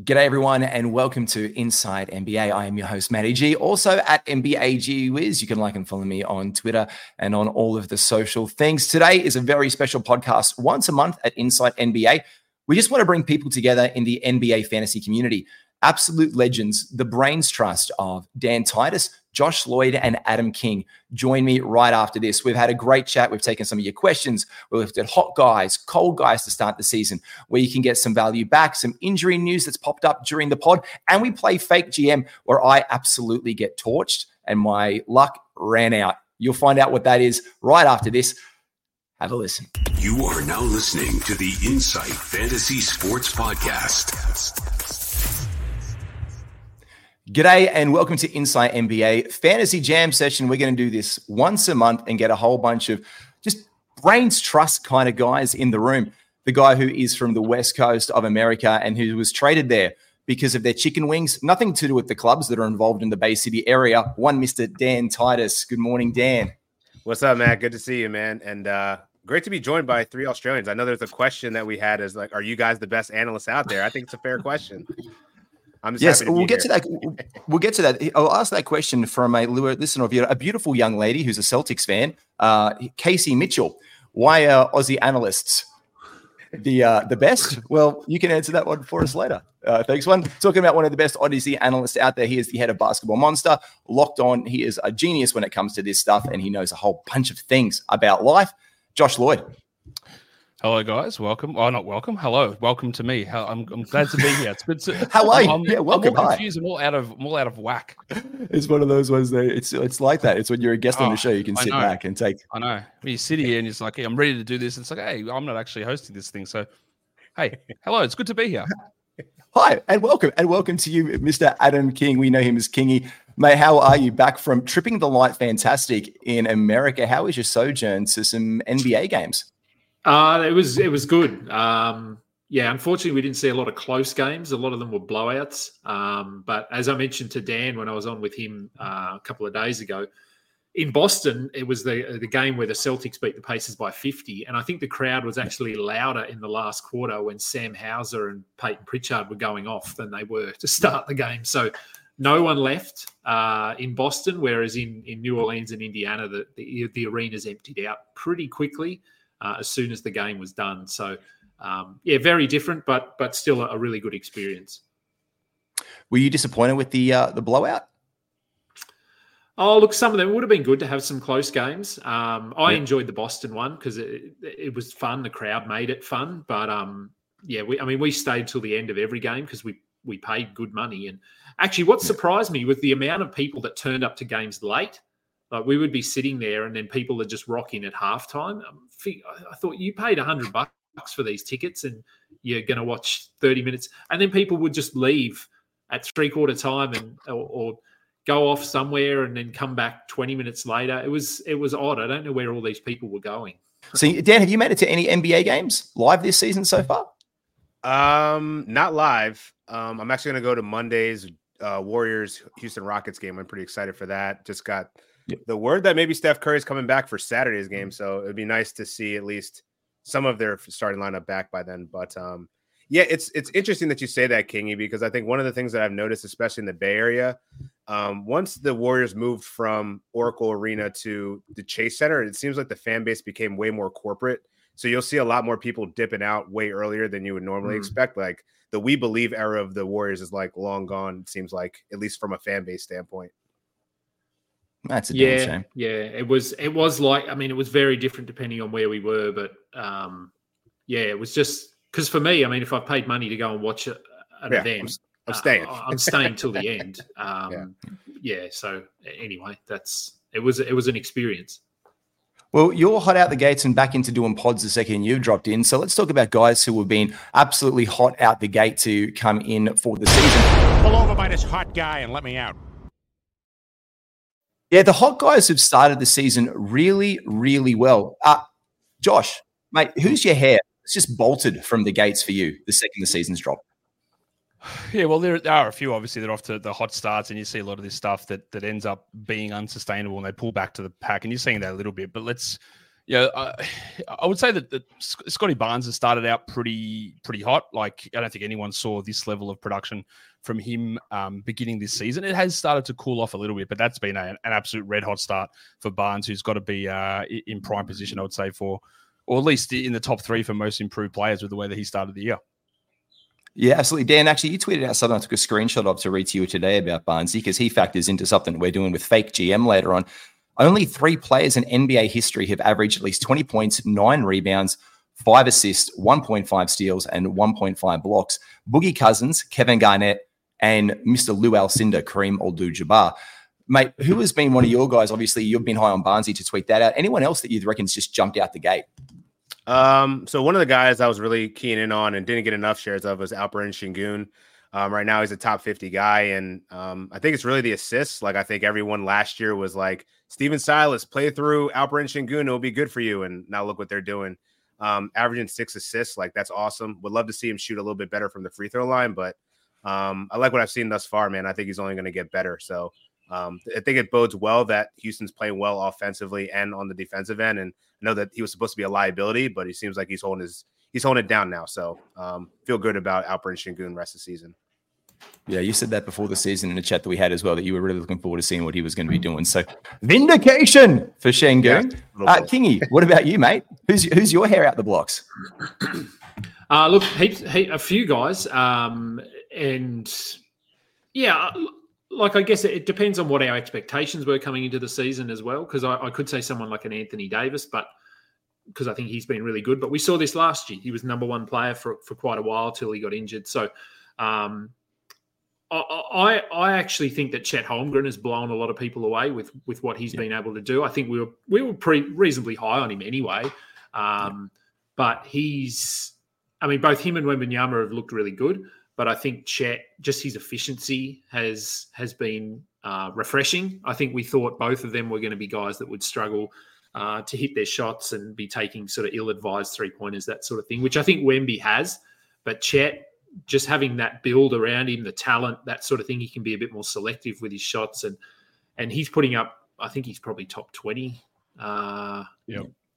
G'day, everyone, and welcome to Insight NBA. I am your host, Matty G. Also at NBA Wiz. You can like and follow me on Twitter and on all of the social things. Today is a very special podcast once a month at Insight NBA. We just want to bring people together in the NBA fantasy community. Absolute legends, the brains trust of Dan Titus, Josh Lloyd, and Adam King. Join me right after this. We've had a great chat. We've taken some of your questions. We've looked at hot guys, cold guys to start the season, where you can get some value back, some injury news that's popped up during the pod. And we play fake GM, where I absolutely get torched and my luck ran out. You'll find out what that is right after this. Have a listen. You are now listening to the Insight Fantasy Sports Podcast. G'day and welcome to Insight NBA Fantasy Jam Session. We're going to do this once a month and get a whole bunch of just brains trust kind of guys in the room. The guy who is from the west coast of America and who was traded there because of their chicken wings, nothing to do with the clubs that are involved in the Bay City area. One Mr. Dan Titus. Good morning, Dan. What's up, Matt? Good to see you, man. And uh great to be joined by three Australians. I know there's a question that we had is like, are you guys the best analysts out there? I think it's a fair question. I'm yes, we'll get here. to that. We'll get to that. I'll ask that question from a listener of you, a beautiful young lady who's a Celtics fan, uh, Casey Mitchell. Why are Aussie analysts the uh, the best? Well, you can answer that one for us later. Uh, thanks, one. Talking about one of the best Aussie analysts out there. He is the head of Basketball Monster. Locked on. He is a genius when it comes to this stuff, and he knows a whole bunch of things about life. Josh Lloyd. Hello, guys. Welcome. Oh, not welcome. Hello. Welcome to me. I'm, I'm glad to be here. It's good to. How are you? I'm, yeah, welcome. I'm all confused. I'm all out of, I'm all out of whack. It's one of those ones that it's it's like that. It's when you're a guest oh, on the oh, show, you can sit back and take. I know. When you sit here and it's like, hey, I'm ready to do this. It's like, hey, I'm not actually hosting this thing. So, hey, hello. It's good to be here. Hi, and welcome. And welcome to you, Mr. Adam King. We know him as Kingy. Mate, how are you back from tripping the light fantastic in America? How is your sojourn to some NBA games? Uh, it was it was good. Um, yeah, unfortunately, we didn't see a lot of close games. A lot of them were blowouts. Um, but as I mentioned to Dan when I was on with him uh, a couple of days ago, in Boston, it was the the game where the Celtics beat the Pacers by 50, and I think the crowd was actually louder in the last quarter when Sam Hauser and Payton Pritchard were going off than they were to start the game. So no one left uh, in Boston, whereas in in New Orleans and Indiana, the the, the arenas emptied out pretty quickly uh, as soon as the game was done. So, um, yeah, very different, but but still a, really good experience. Were you disappointed with the uh, the blowout? Oh, look, some of them would have been good to have some close games. Um, I yeah. enjoyed the Boston one because it, it was fun. The crowd made it fun, but um, yeah, we, I mean, we stayed till the end of every game because we we paid good money. And actually, what surprised me was the amount of people that turned up to games late. Like we would be sitting there, and then people are just rocking at halftime. Um, I thought you paid a hundred bucks for these tickets, and you're going to watch thirty minutes, and then people would just leave at three quarter time and or, or go off somewhere and then come back 20 minutes later. It was it was odd. I don't know where all these people were going. So Dan, have you made it to any NBA games live this season so far? Um, not live. Um, I'm actually gonna go to Monday's uh, Warriors Houston Rockets game. I'm pretty excited for that. Just got the word that maybe Steph Curry is coming back for Saturday's game, mm. so it'd be nice to see at least some of their starting lineup back by then. But um, yeah, it's it's interesting that you say that, Kingy, because I think one of the things that I've noticed, especially in the Bay Area, um, once the Warriors moved from Oracle Arena to the Chase Center, it seems like the fan base became way more corporate. So you'll see a lot more people dipping out way earlier than you would normally mm. expect. Like the We Believe era of the Warriors is like long gone. It seems like, at least from a fan base standpoint. That's a yeah, shame. Yeah, it was. It was like. I mean, it was very different depending on where we were, but um, yeah, it was just because for me, I mean, if I paid money to go and watch a, an yeah, event, I'm, I'm staying. Uh, I'm staying till the end. Um, yeah. yeah. So anyway, that's it was. It was an experience. Well, you're hot out the gates and back into doing pods the second you've dropped in. So let's talk about guys who have been absolutely hot out the gate to come in for the season. Pull over by this hot guy and let me out. Yeah, the hot guys have started the season really, really well. Uh, Josh, mate, who's your hare? It's just bolted from the gates for you the second the season's dropped. Yeah, well, there, are a few obviously that are off to the hot starts, and you see a lot of this stuff that that ends up being unsustainable, and they pull back to the pack, and you're seeing that a little bit. But let's Yeah, I, I would say that, that Scottie Barnes has started out pretty pretty hot. Like I don't think anyone saw this level of production from him um, beginning this season. It has started to cool off a little bit, but that's been a, an absolute red hot start for Barnes, who's got to be uh, in prime position, I would say, for or at least in the top three for most improved players with the way that he started the year. Yeah, absolutely. Dan, actually, you tweeted out something I took a screenshot of to read to you today about Barnesy because he factors into something we're doing with fake GM later on. Only three players in NBA history have averaged at least 20 points, nine rebounds, five assists, 1.5 steals, and 1.5 blocks. Boogie Cousins, Kevin Garnett, and Mr. Lou Alcindor, Kareem Abdul-Jabbar. Mate, who has been one of your guys? Obviously, you've been high on Barnesy to tweet that out. Anyone else that you reckon's just jumped out the gate? Um, so one of the guys I was really keen in on and didn't get enough shares of was Alperen Sengun. Um, right now he's a top 50 guy, and um, I think it's really the assists. Like I think everyone last year was like Stephen Silas, play through Alperen Sengun, it'll be good for you. And now look what they're doing. Um, averaging six assists, like that's awesome. Would love to see him shoot a little bit better from the free throw line, but um, I like what I've seen thus far, man. I think he's only going to get better. So um, I think it bodes well that Houston's playing well offensively and on the defensive end. And I know that he was supposed to be a liability, but he seems like he's holding his he's holding it down now. So um, feel good about Alperen Sengun rest of the season. Yeah, you said that before the season in the chat that we had as well that you were really looking forward to seeing what he was going to be doing. So vindication for Sengun. Yeah, uh, Kingy, what about you, mate? Who's who's your hare out the blocks? Uh, look, he, he, a few guys, um, and yeah, like I guess it, depends on what our expectations were coming into the season as well. Because I, I, could say someone like an Anthony Davis, but because I think he's been really good. But we saw this last year; he was number one player for for quite a while till he got injured. So. Um, I, I actually think that Chet Holmgren has blown a lot of people away with with what he's yeah. been able to do. I think we were we were pretty reasonably high on him anyway, um, yeah. but he's I mean both him and Wembanyama have looked really good. But I think Chet, just his efficiency has has been uh, refreshing. I think we thought both of them were going to be guys that would struggle uh, to hit their shots and be taking sort of ill-advised three pointers, that sort of thing, which I think Wemby has. But Chet, just having that build around him, the talent, that sort of thing, he can be a bit more selective with his shots, and and he's putting up. I think he's probably top twenty, uh,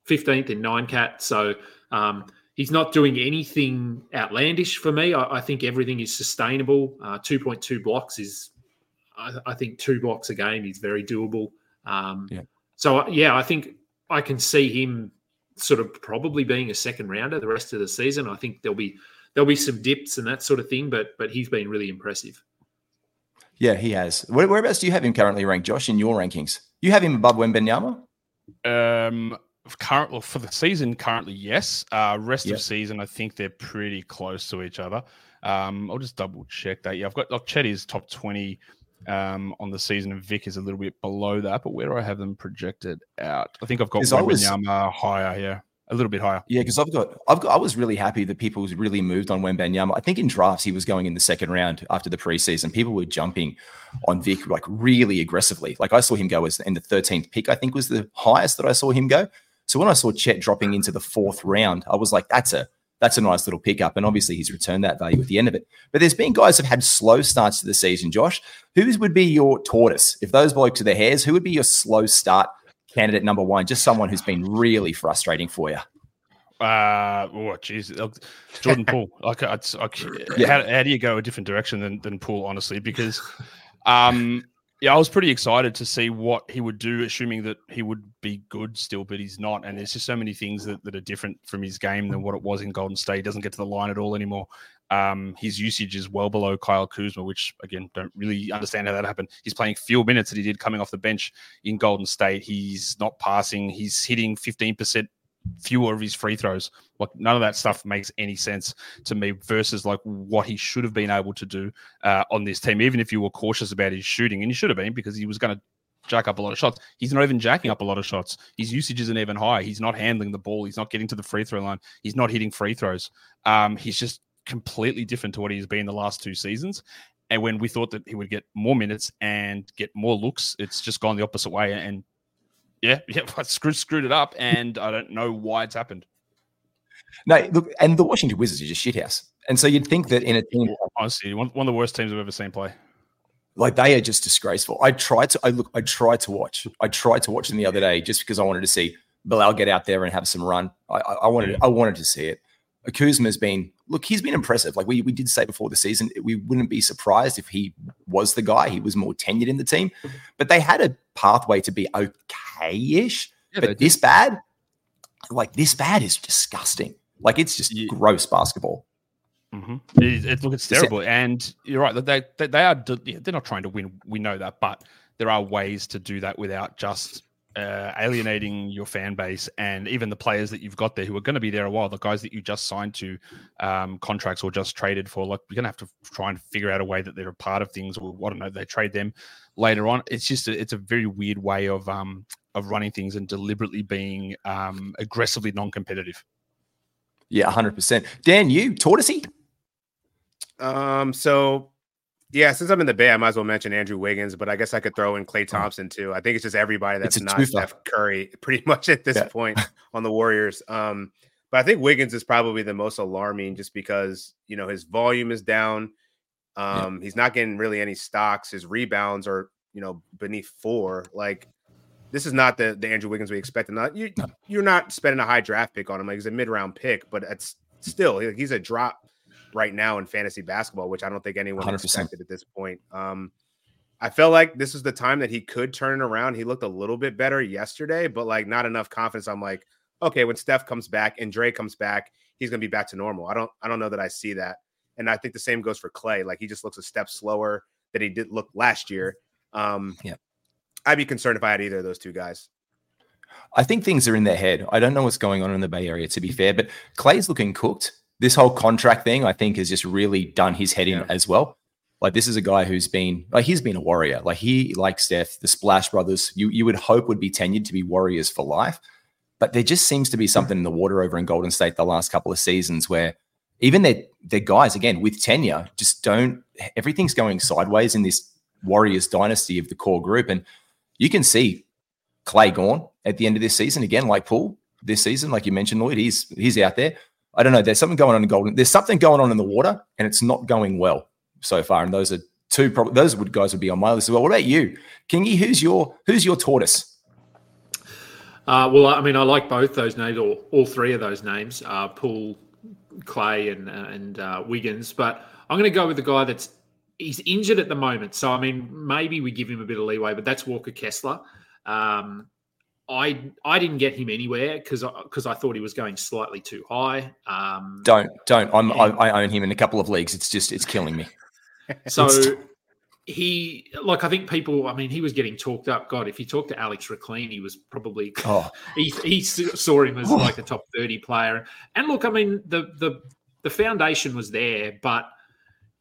fifteenth in nine cat. So. Um, he's not doing anything outlandish for me. I, I think everything is sustainable. Uh, 2.2 blocks is, I, I, think, two blocks a game is very doable. Um, yeah. So, yeah, I think I can see him sort of probably being a second rounder the rest of the season. I think there'll be there'll be some dips and that sort of thing, but but he's been really impressive. Yeah, he has. Where, whereabouts do you have him currently ranked, Josh, in your rankings? You have him above Wembanyama? Um, current well, for the season currently yes uh rest yep. of season i think they're pretty close to each other um i'll just double check that yeah i've got like chet is top 20 um on the season and vic is a little bit below that but where do i have them projected out i think i've got Wembanyama higher yeah a little bit higher. Yeah, because I've got, I've got, I was really happy that people really moved on Wembanyama. I think in drafts he was going in the second round after the preseason. People were jumping on Vic like really aggressively. Like I saw him go as in the 13th pick. I think was the highest that I saw him go. So when I saw Chet dropping into the fourth round, I was like, that's a that's a nice little pickup. And obviously he's returned that value at the end of it. But there's been guys who've had slow starts to the season, Josh. Whose would be your tortoise? If those blokes are the hares, who would be your slow start candidate number one? Just someone who's been really frustrating for you. Uh oh, jeez, Jordan Poole. Like, I, I, yeah. how, how do you go a different direction than than Poole? Honestly, because um, yeah, I was pretty excited to see what he would do, assuming that he would be good still, but he's not. And there's just so many things that, that are different from his game than what it was in Golden State. He doesn't get to the line at all anymore. Um, his usage is well below Kyle Kuzma, which again, don't really understand how that happened. He's playing fewer minutes that he did coming off the bench in Golden State. He's not passing. He's hitting 15% fewer of his free throws. Like none of that stuff makes any sense to me versus like what he should have been able to do uh, on this team. Even if you were cautious about his shooting, and you should have been because he was going to jack up a lot of shots. He's not even jacking up a lot of shots. His usage isn't even high. He's not handling the ball. He's not getting to the free throw line. He's not hitting free throws. Um, he's just completely different to what he's been the last two seasons. And when we thought that he would get more minutes and get more looks, it's just gone the opposite way. And yeah, yeah, I screwed, screwed it up, and I don't know why it's happened. No, look, and the Washington Wizards are just shithouse. And so you'd think that in a team, honestly, one, one of the worst teams I've ever seen play. Like they are just disgraceful. I tried to, I look, I tried to watch, I tried to watch them the other day just because I wanted to see Bilal get out there and have some run. I, I, I wanted I wanted to see it. Kuzma's been look, he's been impressive. Like we we did say before the season, we wouldn't be surprised if he was the guy. He was more tenured in the team, but they had a pathway to be okay-ish. Yeah, but this bad, like this bad is disgusting. Like it's just yeah. gross basketball. Mm-hmm. It, it, look, it's terrible, and you're right. They they, they are they're not trying to win. We know that, but there are ways to do that without just uh, alienating your fan base and even the players that you've got there who are going to be there a while. The guys that you just signed to um, contracts or just traded for, like you're going to have to try and figure out a way that they're a part of things, or I don't know, they trade them later on. It's just a, it's a very weird way of um, of running things and deliberately being um, aggressively non-competitive. Yeah, hundred percent. Dan, you tortoisey. Um, so yeah, since I'm in the Bay, I might as well mention Andrew Wiggins, but I guess I could throw in Klay oh. Thompson too. I think it's just everybody that's not twofer. Steph Curry, pretty much at this yeah. point on the Warriors. Um, but I think Wiggins is probably the most alarming, just because you know his volume is down. Um, yeah. he's not getting really any stocks. His rebounds are you know beneath four. Like this is not the the Andrew Wiggins we expected. Not you, no. you're not spending a high draft pick on him. Like he's a mid round pick, but it's still he's a drop right now in fantasy basketball, which I don't think anyone 100%. expected at this point. Um, I felt like this is the time that he could turn it around. He looked a little bit better yesterday, but like not enough confidence. I'm like, okay, when Steph comes back and Dre comes back, he's gonna be back to normal. I don't I don't know that I see that. And I think the same goes for Klay. Like he just looks a step slower than he did look last year. Um yeah. I'd be concerned if I had either of those two guys. I think things are in their head. I don't know what's going on in the Bay Area, to be fair, but Klay's looking cooked this whole contract thing, I think, has just really done his head in as well. Like this is a guy who's been like he's been a warrior. Like he, like Steph, the Splash Brothers, you you would hope would be tenured to be warriors for life. But there just seems to be something in the water over in Golden State the last couple of seasons where even their their guys again with tenure just don't everything's going sideways in this Warriors dynasty of the core group. And you can see Klay gone at the end of this season again, like Paul this season, like you mentioned, Lloyd. He's he's out there. I don't know. There's something going on in Golden. There's something going on in the water, and it's not going well so far. And those are two. Those would guys would be on my list as well. What about you, Kingy? Who's your Who's your tortoise? Uh, well, I mean, I like both those names, or all three of those names: uh, Poole, Klay, and uh, and uh, Wiggins. But I'm going to go with the guy that's he's injured at the moment. So I mean, maybe we give him a bit of leeway, but that's Walker Kessler. Um, I I didn't get him anywhere because because I, I, thought he was going slightly too high. Um, don't don't I'm, I, I own him in a couple of leagues. It's just it's killing me. So he like I think people. I mean, he was getting talked up. God, if you talk to Alex Rikleen, he was probably oh. he he saw him as like a top thirty player. And look, I mean the the the foundation was there, but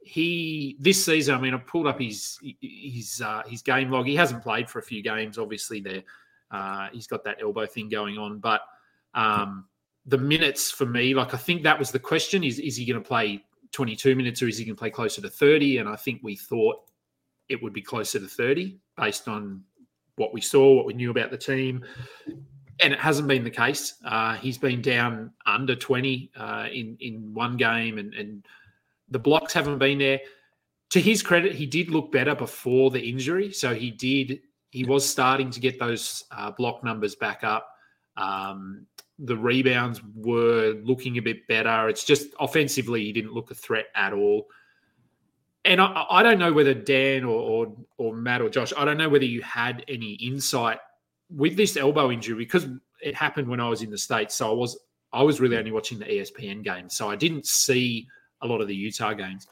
he this season. I mean, I pulled up his his uh, his game log. He hasn't played for a few games. Obviously, there uh, he's got that elbow thing going on, but um, the minutes for me, like I think that was the question: is is he going to play 22 minutes or is he going to play closer to 30? And I think we thought it would be closer to 30 based on what we saw, what we knew about the team. And it hasn't been the case. Uh, he's been down under 20 uh, in in one game, and, and the blocks haven't been there. To his credit, he did look better before the injury, so he did he was starting to get those uh, block numbers back up. Um, the rebounds were looking a bit better. It's just offensively, he didn't look a threat at all. And I, I don't know whether Dan or, or, or Matt or Josh, I don't know whether you had any insight with this elbow injury because it happened when I was in the states. So I was I was really only watching the ESPN games, so I didn't see a lot of the Utah games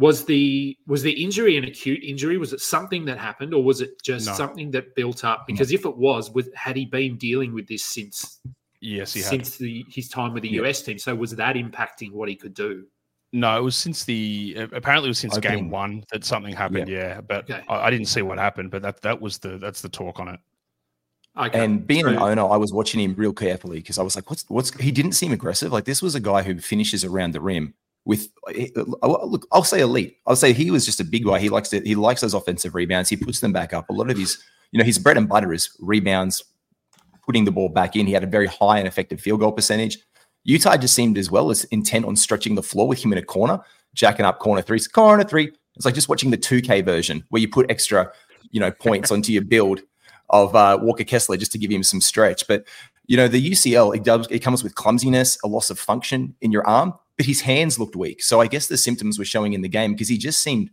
was the was the injury an acute injury was it something that happened or was it just no. something that built up because no. if it was with had he been dealing with this since yes since the, his time with the yeah. us team so was that impacting what he could do no it was since the apparently it was since game one that something happened yeah, yeah but okay. I, I, didn't see what happened but that that was the that's the talk on it Okay. And being an owner, I was watching him real carefully because I was like, "What's what's?" He didn't seem aggressive. Like this was a guy who finishes around the rim with look, I'll say elite. I'll say he was just a big guy. He likes to, he likes those offensive rebounds. He puts them back up. A lot of his, you know, his bread and butter is rebounds, putting the ball back in. He had a very high and effective field goal percentage. Utah just seemed as well as intent on stretching the floor with him in a corner, jacking up corner threes, corner three. It's like just watching the 2K version where you put extra, you know, points onto your build. of uh, Walker Kessler just to give him some stretch. But you know, the UCL it does it comes with clumsiness, a loss of function in your arm, but his hands looked weak. So I guess the symptoms were showing in the game because he just seemed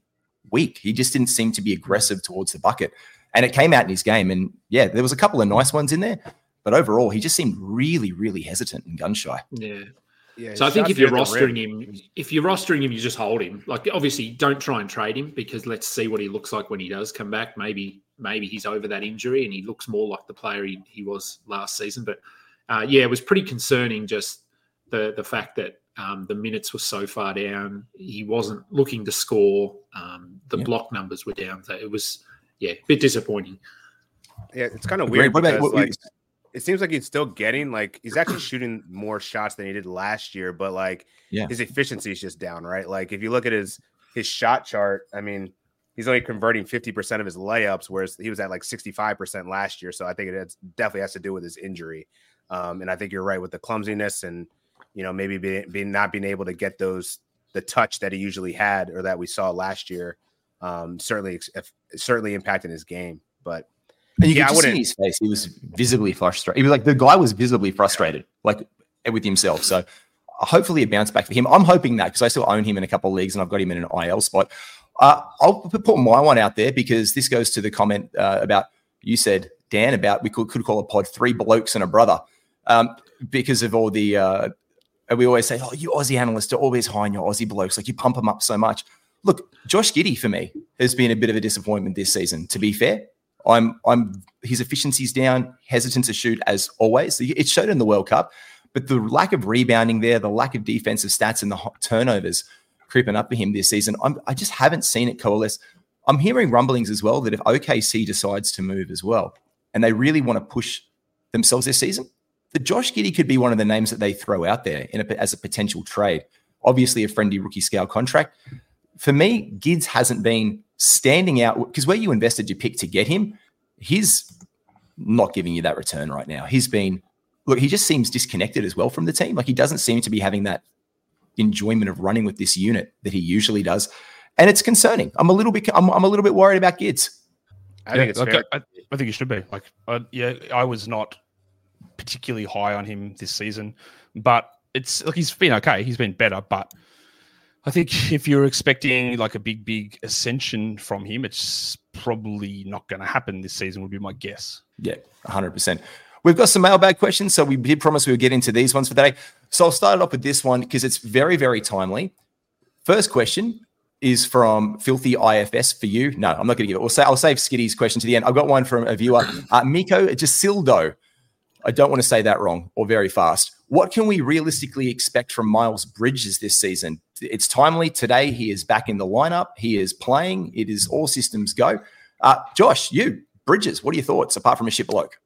weak. He just didn't seem to be aggressive towards the bucket. And it came out in his game. And yeah, there was a couple of nice ones in there, but overall, he just seemed really, really hesitant and gun shy. Yeah. Yeah, so I think if you're rostering him, if you're rostering him, you just hold him. Like obviously, don't try and trade him because let's see what he looks like when he does come back. Maybe maybe he's over that injury and he looks more like the player he, he was last season. But uh, yeah, it was pretty concerning just the the fact that um, the minutes were so far down. He wasn't looking to score. Um, the yeah. block numbers were down. So it was yeah, a bit disappointing. Yeah, it's kind of weird. Because, about, like, it seems like he's still getting like he's actually shooting more shots than he did last year, but like yeah. his efficiency is just down, right? Like if you look at his his shot chart, I mean, he's only converting 50% of his layups, whereas he was at like 65% last year. So I think it definitely has to do with his injury. Um, and I think you're right with the clumsiness and you know maybe being, being not being able to get those the touch that he usually had or that we saw last year. Um, certainly certainly impacting his game, but and you yeah, could see his face. He was visibly frustrated. He was like the guy was visibly frustrated, like with himself. So hopefully it bounced back for him. I'm hoping that because I still own him in a couple of leagues and I've got him in an IL spot. Uh, I'll put my one out there because this goes to the comment uh, about you said Dan about we could, could call a pod three blokes and a brother um, because of all the uh, we always say oh you Aussie analysts are always high on your Aussie blokes like you pump them up so much. Look, Josh Giddey for me has been a bit of a disappointment this season. To be fair, I'm I'm his efficiency's down, hesitant to shoot as always. It showed in the World Cup, but the lack of rebounding there, the lack of defensive stats, and the turnovers creeping up for him this season, I'm, I just haven't seen it coalesce. I'm hearing rumblings as well that if OKC decides to move as well, and they really want to push themselves this season, that Josh Giddey could be one of the names that they throw out there a, as a potential trade. Obviously, a friendly rookie scale contract. For me, Gids hasn't been standing out because where you invested your pick to get him, he's not giving you that return right now. He's been look, he just seems disconnected as well from the team. Like he doesn't seem to be having that enjoyment of running with this unit that he usually does, and it's concerning. I'm a little bit I'm, I'm a little bit worried about Gids. I think it's fair. I, I, think he should be. Like, I, yeah, I was not particularly high on him this season, but it's like he's been okay. He's been better, but I think if you're expecting like a big, big ascension from him, it's probably not going to happen this season, would be my guess. Yeah, 100%. We've got some mailbag questions. So we did promise we would get into these ones for today. So I'll start it off with this one because it's very, very timely. First question is from Filthy IFS for you. No, I'm not going to give it. We'll say, I'll save Skitty's question to the end. I've got one from a viewer, uh, Miko Gisildo. I don't want to say that wrong or very fast. What can we realistically expect from Miles Bridges this season? It's timely. Today, he is back in the lineup. He is playing. It is all systems go. Uh, Josh, you, Bridges, what are your thoughts apart from a shit bloke?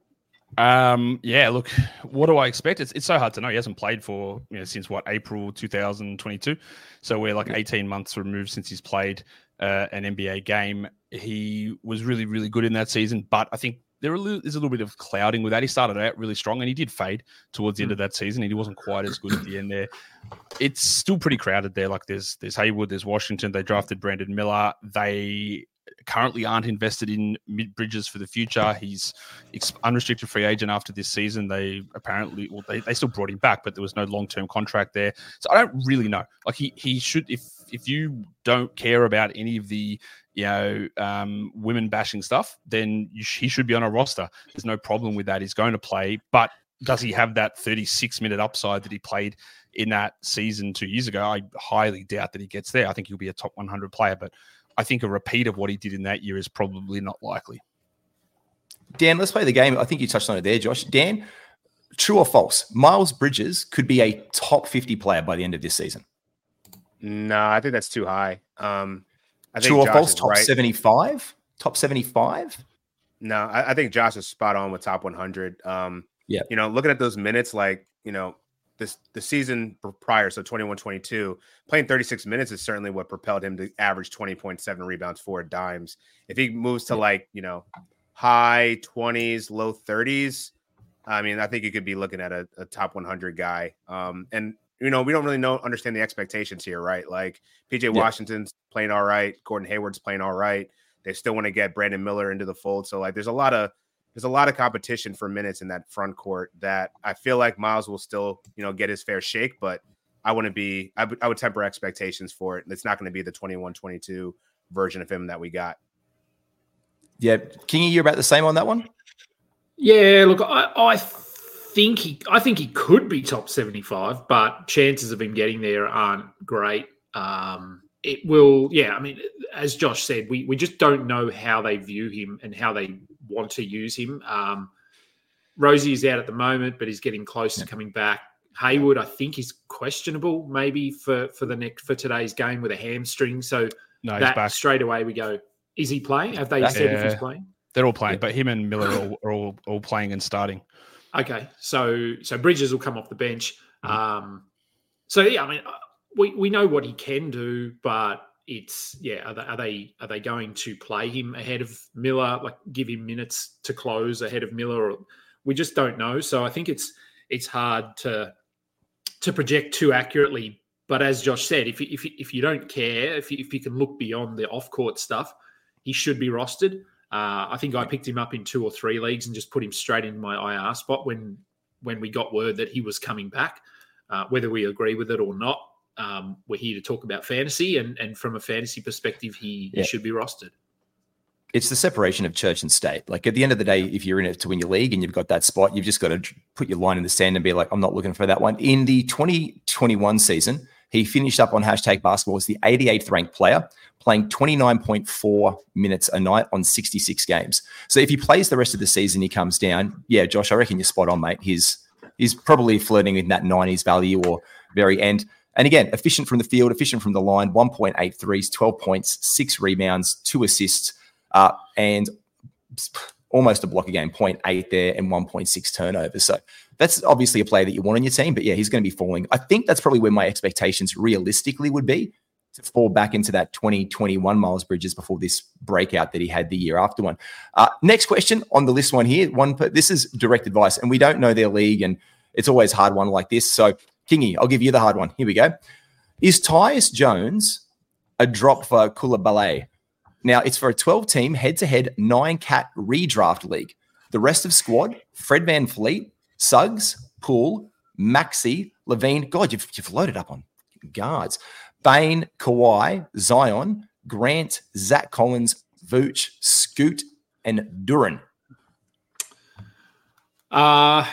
Um, yeah, look, what do I expect? It's, it's so hard to know. He hasn't played for, you know, since what, April 2022. So we're like 18 months removed since he's played uh, an NBA game. He was really, really good in that season, but I think there is a little bit of clouding with that. He started out really strong and he did fade towards the end of hmm. that season. And he wasn't quite as good at the end there. It's still pretty crowded there. Like there's there's Hayward, there's Washington. They drafted Brandon Miller. They currently aren't invested in mid bridges for the future. He's unrestricted free agent after this season. They apparently, well, they, they still brought him back, but there was no long term contract there. So I don't really know. Like he he should if if you don't care about any of the you know, um, women bashing stuff, then sh- he should be on a roster. There's no problem with that. He's going to play, but does he have that 36 minute upside that he played in that season two years ago? I highly doubt that he gets there. I think he'll be a top 100 player, but I think a repeat of what he did in that year is probably not likely. Dan, let's play the game. I think you touched on it there, Josh. Dan, true or false? Miles Bridges could be a top 50 player by the end of this season. No, I think that's too high. Um, I think True or Josh false? Top right. 75? Top 75? No, I, I, think Josh is spot on with top 100. Um, yeah. You know, looking at those minutes, like, you know, this the season prior, so 21 22, playing 36 minutes is certainly what propelled him to average 20.7 rebounds, four dimes. If he moves to yeah. like, you know, high 20s, low 30s, I mean, I think you could be looking at a, a top 100 guy. Um, and you know, we don't really know understand the expectations here, right? Like PJ yeah. Washington's playing all right, Gordon Hayward's playing all right. They still want to get Brandon Miller into the fold. So like there's a lot of there's a lot of competition for minutes in that front court that I feel like Miles will still, you know, get his fair shake, but I wouldn't be, I, I would temper expectations for it. It's not going to be the 21 22 version of him that we got. Yeah. Kingy, you're about the same on that one? Yeah. Look, I, I think he, I think he could be top 75, but chances of him getting there aren't great. Um, it will, yeah. I mean, as Josh said, we, we just don't know how they view him and how they want to use him. Um, Rozier is out at the moment, but he's getting close to coming back. Hayward, I think, is questionable maybe for for the next for today's game with a hamstring. So No, that straight away we go. Is he playing? Have they That- said if he's playing? They're all playing, but him and Miller are all, are all, all playing and starting. Okay, so so Bridges will come off the bench. Um, so yeah, I mean, uh, we we know what he can do, but it's yeah, are they, are they are they going to play him ahead of Miller, like give him minutes to close ahead of Miller? Or, we just don't know. So I think it's it's hard to to project too accurately. But as Josh said, if if you, if you don't care, if you, if you can look beyond the off court stuff, he should be rostered. Uh, I think I picked him up in two or three leagues and just put him straight in my IR spot when when we got word that he was coming back. Uh, whether we agree with it or not, um, we're here to talk about fantasy, and and from a fantasy perspective, he, Yeah. he should be rostered. it's the separation of church and state. Like at the end of the day, if you're in it to win your league and you've got that spot, you've just got to put your line in the sand and be like, I'm not looking for that one. In the 2021 season, he finished up on hashtag basketball as the 88th ranked player, playing 29.4 minutes a night on 66 games. So if he plays the rest of the season, he comes down. Yeah, Josh, I reckon you're spot on, mate. He's he's probably flirting with that 90s value or very end. And again, efficient from the field, efficient from the line, 1.8 threes, 12 points, six rebounds, two assists uh, and almost a block a game, 0.8 there and 1.6 turnovers. So that's obviously a player that you want on your team, but yeah, he's going to be falling. I think that's probably where my expectations realistically would be to fall back into that 2021 Miles Bridges before this breakout that he had the year after one. Uh, next question on the list one here. One, this is direct advice, and we don't know their league, and it's always hard one like this. So, Kingy, I'll give you the hard one. Here we go. Is Tyus Jones a drop for Coulibaly? Now, it's for a 12 team head to head nine cat redraft league. The rest of squad Fred VanVleet, Suggs, Poole, Maxey, LaVine. God, you've, you've loaded up on guards. Bane, Kawhi, Zion, Grant, Zach Collins, Vooch, Scoot, and Duran. Uh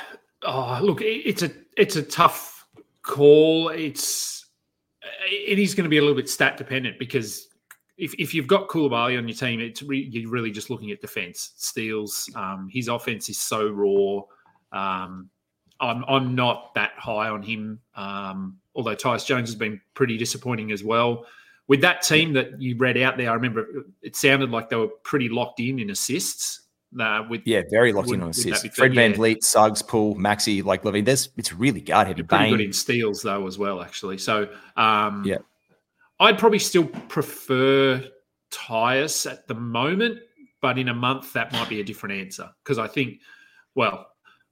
oh, look, it's a it's a tough call. It's it is going to be a little bit stat dependent because if, if you've got Coulibaly on your team, it's re, you're really just looking at defense, steals. Um, his offense is so raw. Um, I'm I'm not that high on him. Um, although Tyus Jones has been pretty disappointing as well. With that team that you read out there, I remember it sounded like they were pretty locked in in assists. Uh, with Yeah, very locked in on assists. Fred Van Yeah. Vliet, Suggs, Poole, Maxey, like LaVine. There's it's really guard heavy. Pretty good in steals though as well, actually. So um, Yeah. I'd probably still prefer Tyus at the moment, but in a month that might be a different answer because I think, well,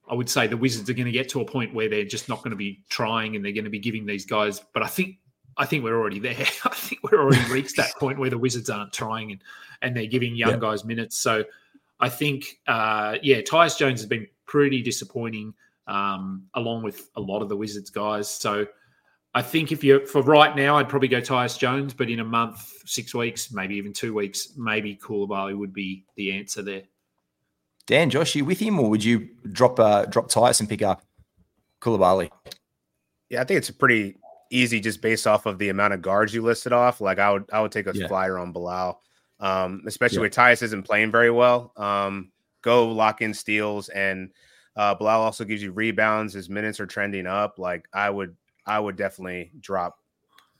I would say the Wizards are going to get to a point where they're just not going to be trying and they're going to be giving these guys. But I think I think we're already there. I think we're already reached that point where the Wizards aren't trying and and they're giving young Yeah. guys minutes. So I think, uh, yeah, Tyus Jones has been pretty disappointing, um, along with a lot of the Wizards guys. So I think if you for right now, I'd probably go Tyus Jones, but in a month, six weeks, maybe even two weeks, maybe Coulibaly would be the answer there. Dan, Josh, you with him, or would you drop uh, drop Tyus and pick up Coulibaly? Yeah, I think it's pretty easy just based off of the amount of guards you listed off. Like I would I would take a Yeah. flyer on Bilal. Um, especially Yeah. with Tyus isn't playing very well. Um, go lock in steals and uh Bilal also gives you rebounds. His minutes are trending up. Like I would I would definitely drop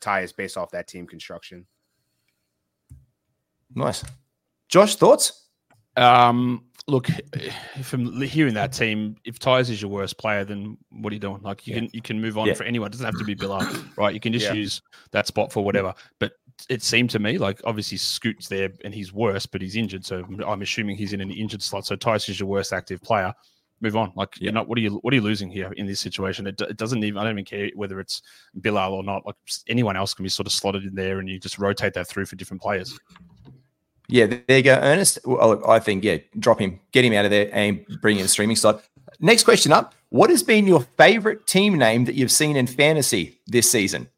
Tyus based off that team construction. Nice. Josh, thoughts? Um, look, from hearing that team, if Tyus is your worst player, then what are you doing? Like you Yeah. can you can move on Yeah. for anyone. It doesn't have to be Bill, right? You can just Yeah. use that spot for whatever. But it seemed to me like obviously Scoot's there and he's worse, but he's injured. So I'm assuming he's in an injured slot. So Tyus is your worst active player. Move on. Like you're not. What are you? What are you losing here in this situation? It, it doesn't even. I don't even care whether it's Bilal or not. Like anyone else can be sort of slotted in there, and you just rotate that through for different players. Yeah, there you go, Ernest. Well, I think yeah, drop him, get him out of there, and bring in a streaming side. Next question up: What has been your favorite team name that you've seen in fantasy this season?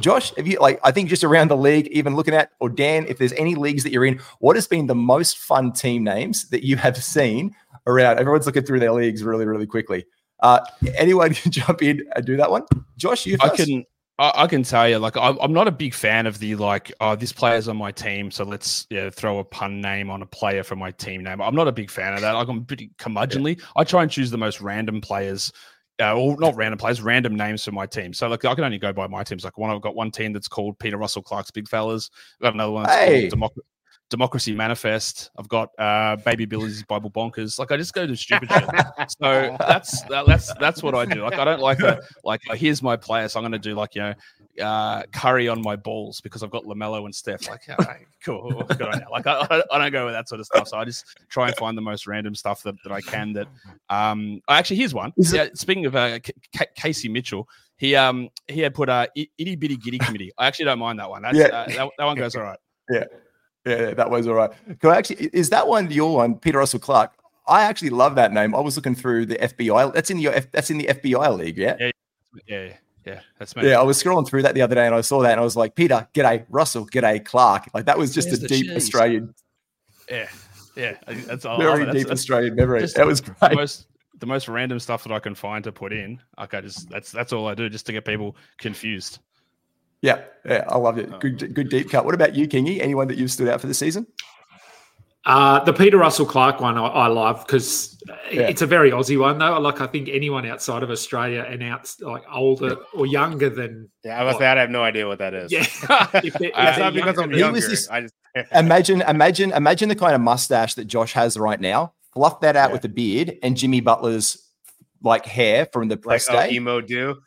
Josh, have you like? I think just around the league, even looking at, or Dan, if there's any leagues that you're in, what has been the most fun team names that you have seen around? Everyone's looking through their leagues really, really quickly. Uh, anyone can jump in and do that one. Josh, you. First. I can. I, I, can tell you, like, I'm, I'm not a big fan of the like, oh, this player's on my team, so let's yeah, throw a pun name on a player for my team name. I'm not a big fan of that. Like, I'm pretty curmudgeonly. Yeah. I try and choose the most random players uh, or not random players, random names for my team. So like I can only go by my teams. Like one, I've got one team that's called Peter Russell-Clarke's Big Fellas. I've got another one that's hey. called Democ- Democracy Manifest. I've got uh, Baby Billy's Bible Bonkers. Like I just go to stupid shit. So that's that, that's that's what I do. Like I don't like a like uh, here's my player, so I'm going to do like you know uh, Curry on my balls because I've got Lamelo and Steph. Like, cool, good on you. Like, I, I, don't go with that sort of stuff. So I just try and find the most random stuff that, that I can. That, um, actually, here's one. Yeah, speaking of uh, K- Casey Mitchell, he um he had put a itty bitty giddy committee. I actually don't mind that one. That's, yeah. Uh, that, that one goes all right. Yeah. Yeah, that was all right. Can I actually is that one your one, Peter Russell-Clarke? I actually love that name. I was looking through the FBI. That's in your that's in the FBI league, yeah. Yeah, yeah. Yeah, that's me. Yeah, I was scrolling through that the other day and I saw that and I was like, Peter, g'day, Russell, g'day, Clarke. Like that was just There's a deep cheese. Australian. Yeah, yeah, that's all. Very deep that's, Australian memory. That was great. The most, the most random stuff that I can find to put in. Like I just that's that's all I do just to get people confused. Yeah, yeah, I love it. Good, good deep cut. What about you, Kingy? Anyone that you've stood out for the season? Uh, the Peter Russell-Clarke one I, I love because yeah. it's a very Aussie one though. Like I think anyone outside of Australia and out like older or younger than yeah, I must say I have no idea what that is. Yeah, if they, if not because I'm younger. This, I just imagine, imagine, imagine the kind of mustache that Josh has right now. Fluff that out yeah. with a beard and Jimmy Butler's like hair from the press like, day. Oh, emo do.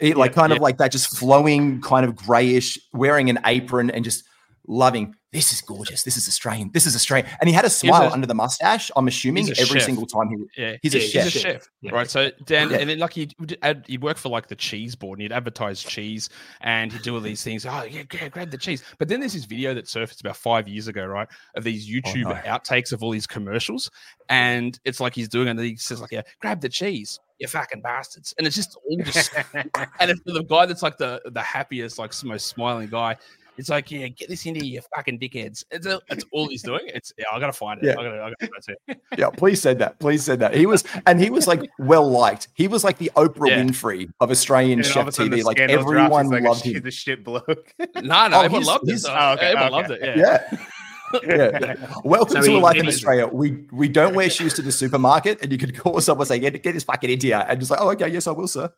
It, like kind of like that, just flowing, kind of grayish, wearing an apron and just loving this is gorgeous. This is Australian. This is Australian. And he had a smile a, under the mustache. I'm assuming every chef. single time he. Yeah, he's a chef. He's a chef, yeah. right? So Dan, yeah. and then like he'd, he'd work for like the cheese board, and he'd advertise cheese, and he'd do all these things. Oh yeah, yeah, grab the cheese. But then there's this video that surfaced about five years ago, right, of these oh, YouTube oh, no. outtakes of all these commercials, and it's like he's doing, and he says like, "Yeah, grab the cheese." You fucking bastards. And it's just all just and it's the guy that's like the the happiest, like most smiling guy. It's like, yeah, get this into you fucking dickheads. It's, a, it's all he's doing. It's yeah, I gotta find it. Yeah. I gotta, I gotta, that's it. yeah, please said that. Please said that. He was and he was like well liked. He was like the Oprah yeah. Winfrey of Australian and chef TV. Like everyone like loved him. The shit bloke. no, no, oh, everyone loved it. Oh, okay, everyone okay. loved it. Yeah. yeah. Yeah. Welcome so to a life in Australia. We we don't wear shoes to the supermarket, and you could call someone and say, "Get get this fucking into here," and just like, "Oh, okay, yes, I will, sir."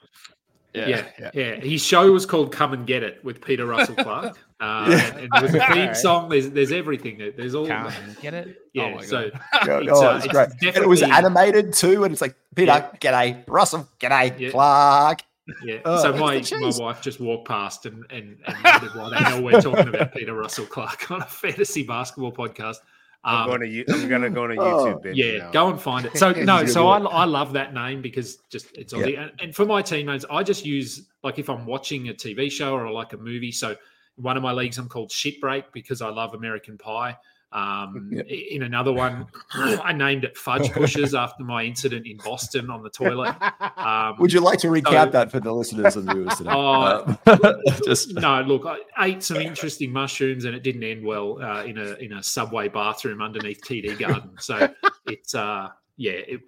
Yeah, yeah, yeah, yeah. His show was called "Come and Get It" with Peter Russell-Clarke. Uh, yeah. and, and there's a theme song. There's there's everything. There's all. Come and get it. Yeah. Oh so it's, oh, uh, it's great. And it was animated too, and it's like Peter, yeah. g'day, Russell, g'day, yeah. Clarke. Yeah. Oh, so my, my wife just walked past and and, and wondered why the hell we're talking about Peter Russell-Clarke on a fantasy basketball podcast. I'm um, going to I'm going to go on a YouTube. Oh, yeah, now. go and find it. So no, so I, I love that name because just it's Aussie. Yeah. And, and, for my teammates, I just use like if I'm watching a TV show or like a movie. So one of my leagues, I'm called Shit Break because I love American Pie. Um, yep. In another one, I named it Fudge Pushers after my incident in Boston on the toilet. Um, Would you like to recap so, that for the listeners and viewers today? Uh, uh, just no. Look, I ate some interesting mushrooms, and it didn't end well uh, in a in a subway bathroom underneath TD Garden. So it's uh, yeah, it,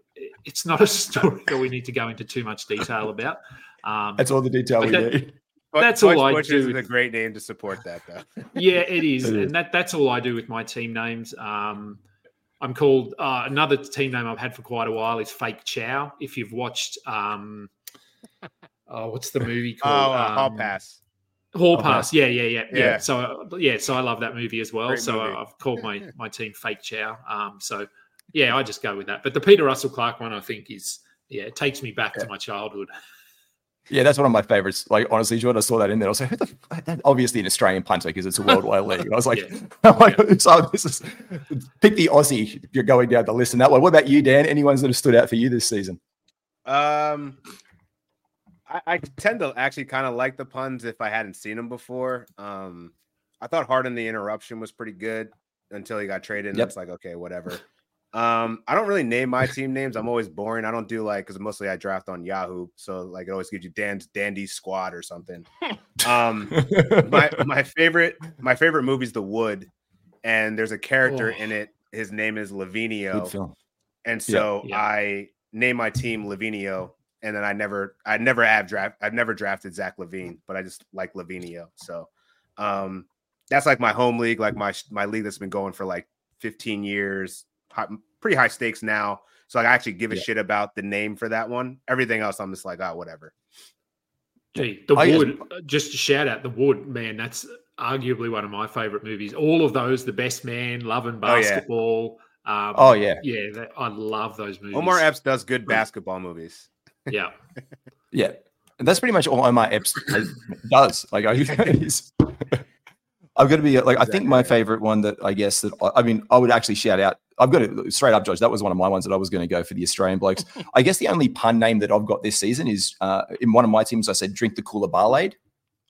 it's not a story that we need to go into too much detail about. Um, That's all the detail we that, need. That's all I do. Is a great name to support that, though. yeah, it is, and that that's all I do with my team names. Um, I'm called uh, another team name I've had for quite a while is Fake Chow. If you've watched, um, oh, what's the movie called? Oh, uh, Hall um, Pass. Hall Pass. Yeah, yeah, yeah, yeah, yeah. So uh, yeah, so I love that movie as well. Great so movie. I've called my my team Fake Chow. Um, so yeah, I just go with that. But the Peter Russell-Clarke one, I think, is yeah, it takes me back yeah. to my childhood. Yeah, that's one of my favorites. Like honestly, Jordan, I saw that in there, I was like, the, obviously an Australian punter because it's a worldwide league. And I was like, yeah. I'm like yeah. so this is pick the Aussie. You're going down the list in that way. What about you, Dan? Any ones that have stood out for you this season? Um, I, I tend to actually kind of like the puns if I hadn't seen them before. Um, I thought Hard in the Interruption was pretty good. until he got traded. And Yep. it's like, okay, whatever. Um, I don't really name my team names. I'm always boring. I don't do like because mostly I draft on Yahoo, so like it always gives you Dan's Dandy Squad or something. Um, my my favorite my favorite movie is The Wood, and there's a character Oh. in it. His name is Lavinio, and so Yeah. I name my team Lavinio, and then I never I never have draft I've never drafted Zach LaVine, but I just like Lavinio. So um that's like my home league, like my my league that's been going for like 15 years, high, pretty high stakes now. So like, I actually give a Yeah. shit about the name for that one. Everything else, I'm just like, oh, whatever. Gee, the I wood. uh, Just to shout out the wood, man. That's arguably one of my favorite movies. All of those, The Best Man, Love and Oh, yeah. Basketball. Um, Oh yeah, yeah. That, I love those movies. Omar Epps does good basketball movies. Yeah, yeah. And that's pretty much all Omar Epps does. Like I, he's, I've got to be like I think my favorite one that I guess that I, I mean I would actually shout out. I've got it straight up, Josh. That was one of my ones that I was going to go for the Australian blokes. I guess the only pun name that I've got this season is uh, in one of my teams. I said drink the cooler Barlade.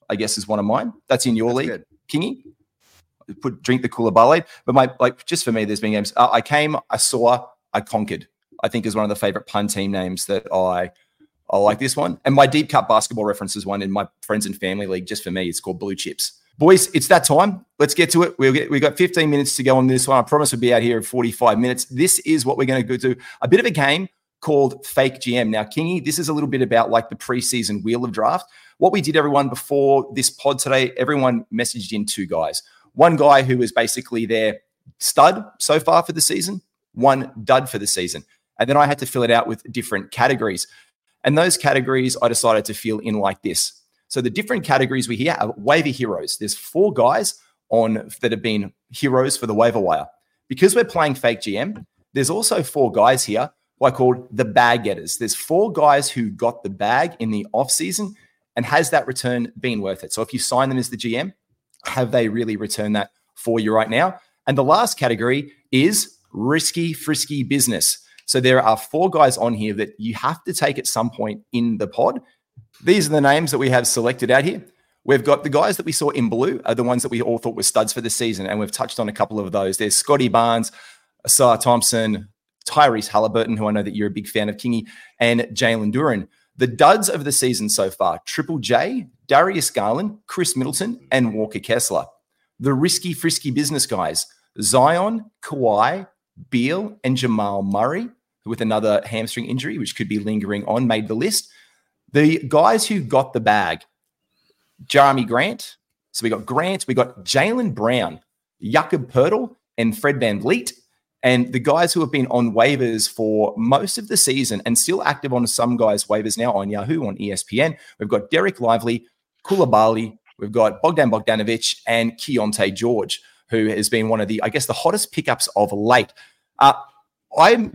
I guess is one of mine. That's in your That's league. good. Kingy. Put drink the cooler Barlade. But my like just for me, there's been games. Uh, I came, I saw, I conquered. I think is one of the favorite pun team names that I I like this one. And my deep cut basketball references one in my friends and family league, just for me, it's called Blue Chips. Boys, it's that time. Let's get to it. We'll get, we've got 15 minutes to go on this one. I promise we'll be out here in 45 minutes. This is what we're going to do a bit of a game called Fake GM. Now, Kingy, this is a little bit about like the preseason wheel of draft. What we did, everyone, before this pod today, everyone messaged in two guys. One guy who was basically their stud so far for the season, one dud for the season. And then I had to fill it out with different categories. And those categories I decided to fill in like this. So the different categories we here are waiver heroes. There's four guys on that have been heroes for the waiver wire. Because we're playing fake GM, there's also four guys here who called the bag getters. There's four guys who got the bag in the offseason and has that return been worth it? So if you sign them as the GM, have they really returned that for you right now? And the last category is risky, frisky business. So there are four guys on here that you have to take at some point in the pod. These are the names that we have selected out here. We've got the guys that we saw in blue are the ones that we all thought were studs for the season, and we've touched on a couple of those. There's Scottie Barnes, Ausar Thompson, Tyrese Haliburton, who I know that you're a big fan of, Kingy, and Jalen Duren. The duds of the season so far: Triple J, Darius Garland, Khris Middleton, and Walker Kessler. The risky, frisky business guys: Zion, Kawhi, Beal, and Jamal Murray, with another hamstring injury, which could be lingering on, made the list. The guys who got the bag, Jerami Grant. So we got Grant, we got Jaylen Brown, Jakob Poeltl, and Fred VanVleet. And the guys who have been on waivers for most of the season and still active on some guys' waivers now on Yahoo, on ESPN. We've got Dereck Lively, Coulibaly, we've got Bogdan Bogdanovic, and Keyonte George, who has been one of the, I guess, the hottest pickups of late. Uh, I'm,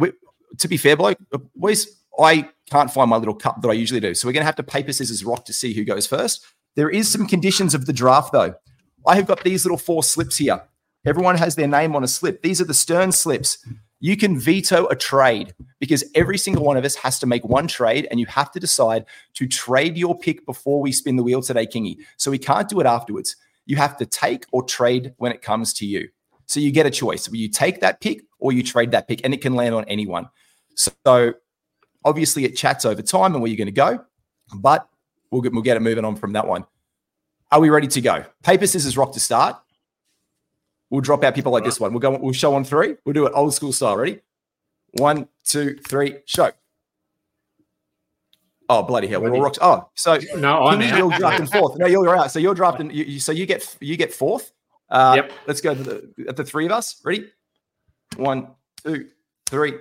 to be fair, bloke, boys, I can't find my little cup that I usually do. So we're going to have to paper, scissors, rock to see who goes first. There is some conditions of the draft, though. I have got these little four slips here. Everyone has their name on a slip. These are the Stern slips. You can veto a trade because every single one of us has to make one trade, and you have to decide to trade your pick before we spin the wheel today, Kingy. So we can't do it afterwards. You have to take or trade when it comes to you. So you get a choice. You take that pick or you trade that pick, and it can land on anyone. So obviously it chats over time and where you're going to go, but we'll get, we'll get it moving on from that one. Are we ready to go? Paper, scissors, rock to start. We'll drop out people like this one. We'll go. We'll show on three. We'll do it old school style. Ready? One, two, three. Show. Oh bloody hell! We're all rocked. Oh, so No, I'm Kingy, you're drafting fourth. No, you're out. So you're drafting. You, you, so you get you get fourth. Uh, Yep. Let's go to the, at the three of us. Ready? One, two, three.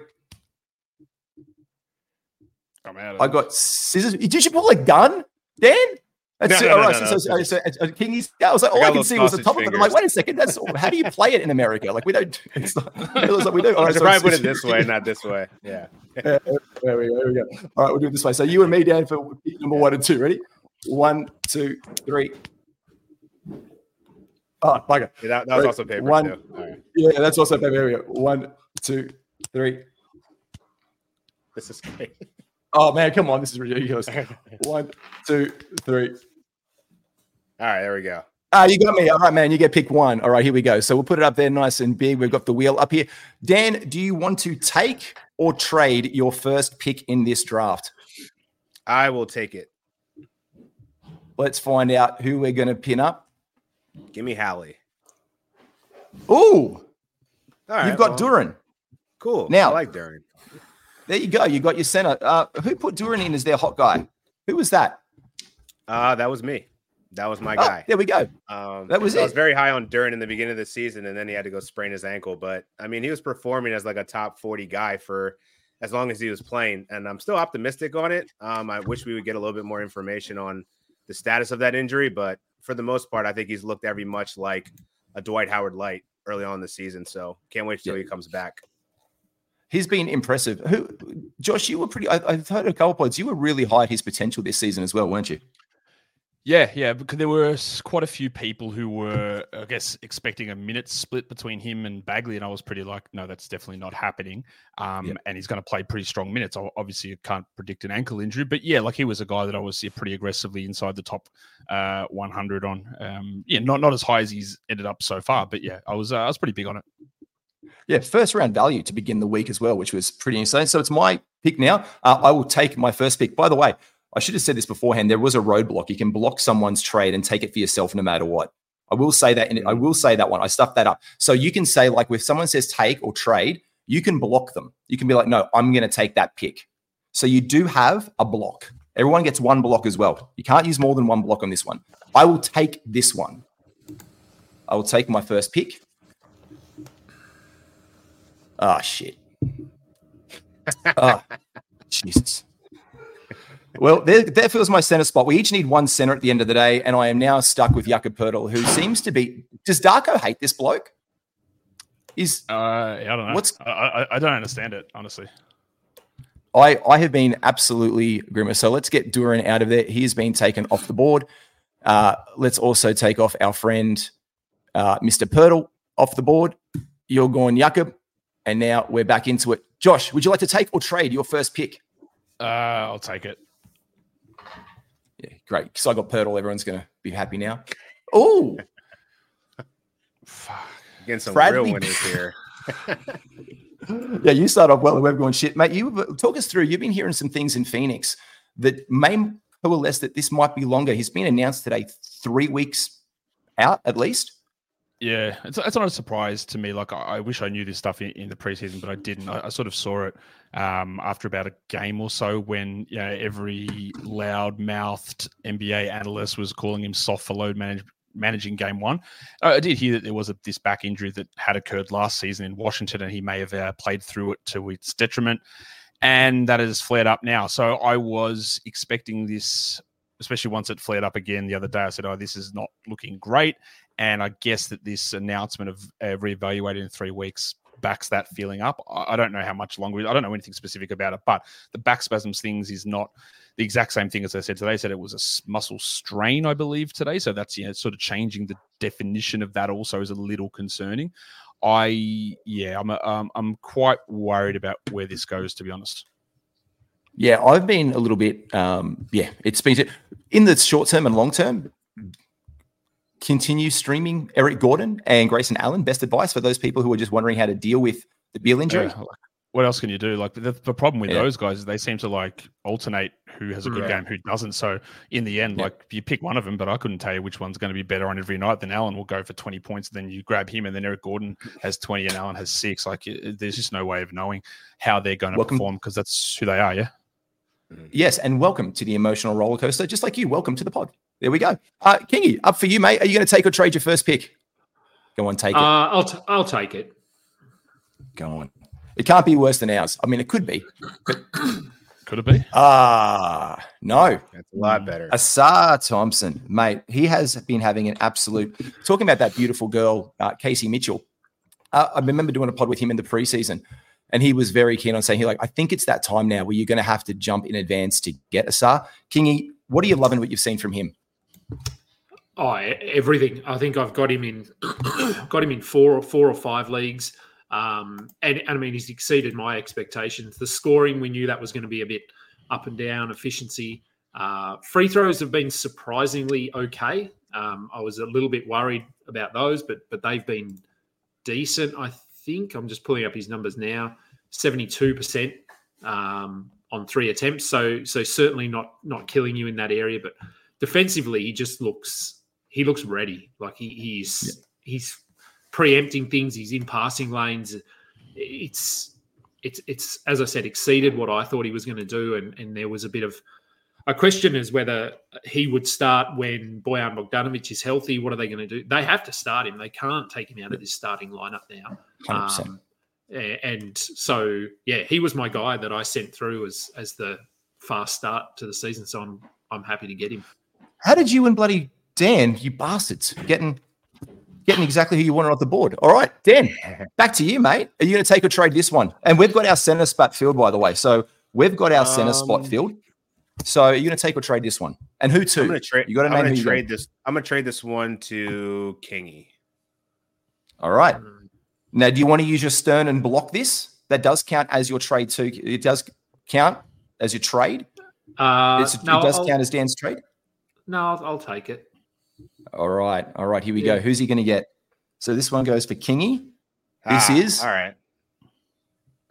I'm out. I got scissors. Did you pull a gun, Dan? That's No, it. no, all right. no, so, so, so, so, uh, Kingy's, I was like, I all I, can see was the top of it. I'm like, wait a second. That's how do you play it in America? Like we don't. It's not. It was like we do. All right, so probably put it this way, not this way. Yeah. Uh, there we go. There we go. All right, we'll do it this way. So you and me, Dan, for number one and two. Ready? One, two, three. Oh, bugger. Yeah, that, that was also paper one- right. Yeah, that's also paper. there we go. One, two, three. This is great. Oh man, come on, this is ridiculous. One, two, three. All right, there we go. Ah, you got me. All right, man. You get pick one. All right, here we go. So we'll put it up there nice and big. We've got the wheel up here. Dan, do you want to take or trade your first pick in this draft? I will take it. Let's find out who we're going to pin up. Give me Hallie. Ooh, All right, you've got well, Duren. Cool. Now- I like Duren. There you go. You got your center. Uh, who put Duren in as their hot guy? Who was that? Uh, that was me. That was my Oh, guy. there we go. Um, That was I was very high on Duren in the beginning of the season, and then he had to go sprain his ankle. But I mean, he was performing as like a top 40 guy for as long as he was playing, and I'm still optimistic on it. Um, I wish we would get a little bit more information on the status of that injury, but for the most part, I think he's looked every much like a Dwight Howard light early on in the season. So can't wait till Yeah. he comes back. He's been impressive. Who, Josh? You were pretty. I, I've heard a couple of points. You were really high at his potential this season as well, weren't you? Yeah, yeah, because there were quite a few people who were, I guess, expecting a minute split between him and Bagley, and I was pretty like, no, that's definitely not happening. Um. And he's going to play pretty strong minutes. Obviously, you can't predict an ankle injury, but yeah, like he was a guy that I was yeah, pretty aggressively inside the top uh, 100 on. Um, yeah, not not as high as he's ended up so far, but yeah, I was uh, I was pretty big on it. Yeah, first round value to begin the week as well, which was pretty insane. So it's my pick now. Uh, I will take my first pick. By the way, I should have said this beforehand. There was a roadblock. You can block someone's trade and take it for yourself no matter what. I will say that. In, I will say that one. I stuffed that up. So you can say like, if someone says take or trade, you can block them. You can be like, no, I'm going to take that pick. So you do have a block. Everyone gets one block as well. You can't use more than one block on this one. I will take this one. I will take my first pick. Ah, shit. Ah, Jesus. Well, there, there feels my center spot. We each need one center at the end of the day, and I am now stuck with Jakob Poeltl, who seems to be. Does Darko hate this bloke? Is Uh, yeah, I don't know. What's- I, I, I don't understand it honestly. I I have been absolutely grimace. So let's get Duren out of there. He has been taken off the board. Uh, let's also take off our friend uh, Mr. Poeltl off the board. You're going Jakob, and now we're back into it. Josh, would you like to take or trade your first pick? Uh, I'll take it. Yeah, great. Because I got Poeltl. Everyone's going to be happy now. Oh, Fuck. Getting some Bradley- real winners here. yeah. You start off well, and we're going shit, mate. You talk us through. You've been hearing some things in Phoenix that may coalesce that this might be longer. He's been announced today, three weeks out at least. Yeah, it's, it's not a surprise to me. Like I, I wish I knew this stuff in, in the preseason, but I didn't. I, I sort of saw it um, after about a game or so when you know, every loud-mouthed NBA analyst was calling him soft for load managing game one. I did hear that there was a, this back injury that had occurred last season in Washington, and he may have uh, played through it to its detriment, and that has flared up now. So I was expecting this, especially once it flared up again the other day. I said, "Oh, this is not looking great." And I guess that this announcement of uh, reevaluating in three weeks backs that feeling up. I don't know how much longer. I don't know anything specific about it, but the back spasms things is not the exact same thing as I said today. I said it was a muscle strain, I believe, today. So that's you know sort of changing the definition of that. Also, is a little concerning. I yeah, I'm um, I'm quite worried about where this goes. To be honest. Yeah, I've been a little bit. Um, yeah, it's been in the short term and long term. Continue streaming Eric Gordon and Grayson Allen. Best advice for those people who are just wondering how to deal with the Beal injury. Yeah, what else can you do? Like the, the problem with Yeah. those guys is they seem to like alternate who has a good Yeah. game, who doesn't. So in the end, Yeah. like you pick one of them, but I couldn't tell you which one's going to be better on every night. Then Allen will go for twenty points, then you grab him, and then Eric Gordon has twenty, and Allen has six. Like it, it- there's just no way of knowing how they're going to Welcome- perform because that's who they are. Yeah. Yes, and welcome to the emotional roller coaster. Just like you, welcome to the pod. There we go. Uh, Kingy, up for you, mate. Are you going to take or trade your first pick? Go on, take Uh, it. I'll t- I'll take it. Go on. It can't be worse than ours. I mean, it could be. Could it be? Ah, no. That's a lot better. Ausar Thompson, mate, he has been having an absolute. Talking about that beautiful girl, uh, Casey Mitchell. Uh, I remember doing a pod with him in the preseason, and he was very keen on saying, "He like, I think it's that time now where you're going to have to jump in advance to get Ausar." Kingy, what are you loving what you've seen from him? Oh, everything. I think I've got him in, got him in four or four or five leagues, um, and, and I mean he's exceeded my expectations. The scoring, we knew that was going to be a bit up and down. Efficiency, Uh, free throws have been surprisingly okay. Um, I was a little bit worried about those, but but they've been decent. I think I'm just pulling up his numbers now. Seventy-two percent um, on three attempts. So so certainly not not killing you in that area. But defensively, he just looks he looks ready. Like he, he's yeah. he's preempting things. He's in passing lanes. It's it's it's as I said, exceeded what I thought he was going to do, and and there was a bit of a question is whether he would start when Bojan Bogdanovic is healthy. What are they going to do? They have to start him. They can't take him out of this starting lineup now. Um, and so, yeah, he was my guy that I sent through as as the fast start to the season. So I'm I'm happy to get him. How did you and bloody Dan, you bastards, getting getting exactly who you wanted off the board? All right, Dan, back to you, mate. Are you going to take or trade this one? And we've got our center spot filled, by the way. So we've got our center um, spot filled. So are you going to take or trade this one? And who to? I'm going to trade. You got to name who trade this. I'm going to trade this one to Kingy. All right. Now, do you want to use your stern and block this? That does count as your trade too. It does count as your trade. Uh, no, it does I'll, count as Dan's trade. No, I'll, I'll, take it. All right, all right. Here we yeah. go. Who's he going to get? So this one goes for Kingy. This ah, is all right.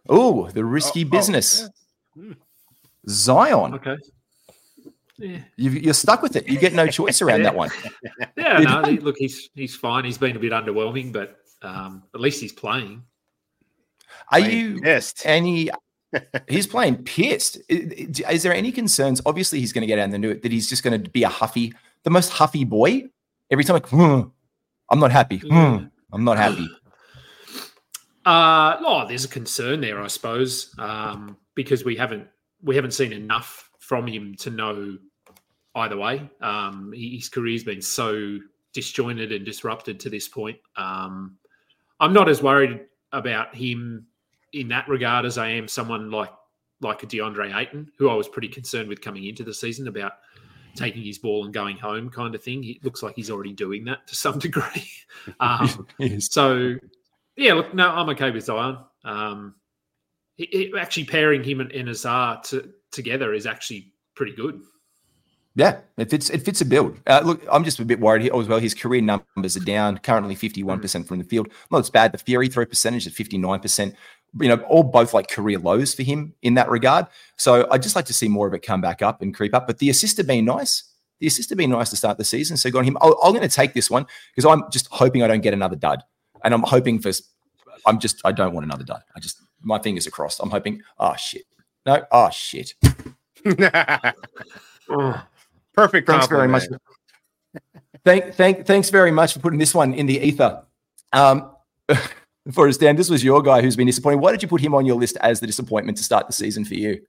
Oh, the risky oh, business. Oh, yeah. Zion. Okay. Yeah. You, are stuck with it. You get no choice around yeah. that one. Yeah, no, look, he's he's fine. He's been a bit underwhelming, but um, at least he's playing. Are playing you pissed? Any? He's playing pissed. Is, there any concerns? Obviously, he's going to get out and do it. That he's just going to be a huffy, the most huffy boy. Every time, like, hmm, I'm not happy. Hmm, I'm not happy. Uh, oh, there's a concern there, I suppose, um, because we haven't we haven't seen enough from him to know either way. Um, his career's been so disjointed and disrupted to this point. Um, I'm not as worried about him in that regard as I am someone like like a DeAndre Ayton, who I was pretty concerned with coming into the season about taking his ball and going home kind of thing. It looks like he's already doing that to some degree. Um, so, yeah, look, no, I'm okay with Zion. Um, it, it, actually pairing him and, and Ausar to, together is actually pretty good. Yeah, it fits. It fits a build. Uh, look, I'm just a bit worried here as well. His career numbers are down. Currently, 51 percent from the field. Well, it's bad. The Fury throw percentage at 59 percent. You know, all both like career lows for him in that regard. So I'd just like to see more of it come back up and creep up. But the assist have been nice. The assist have been nice to start the season. So got him. I'm going to take this one because I'm just hoping I don't get another dud, and I'm hoping for. I'm just. I don't want another dud. I just my fingers are crossed. I'm hoping. Oh shit. No. Oh shit. Perfect. Thanks very much. thank, thank, thanks very much for putting this one in the ether. Um, for us, Dan, this was your guy who's been disappointing. Why did you put him on your list as the disappointment to start the season for you?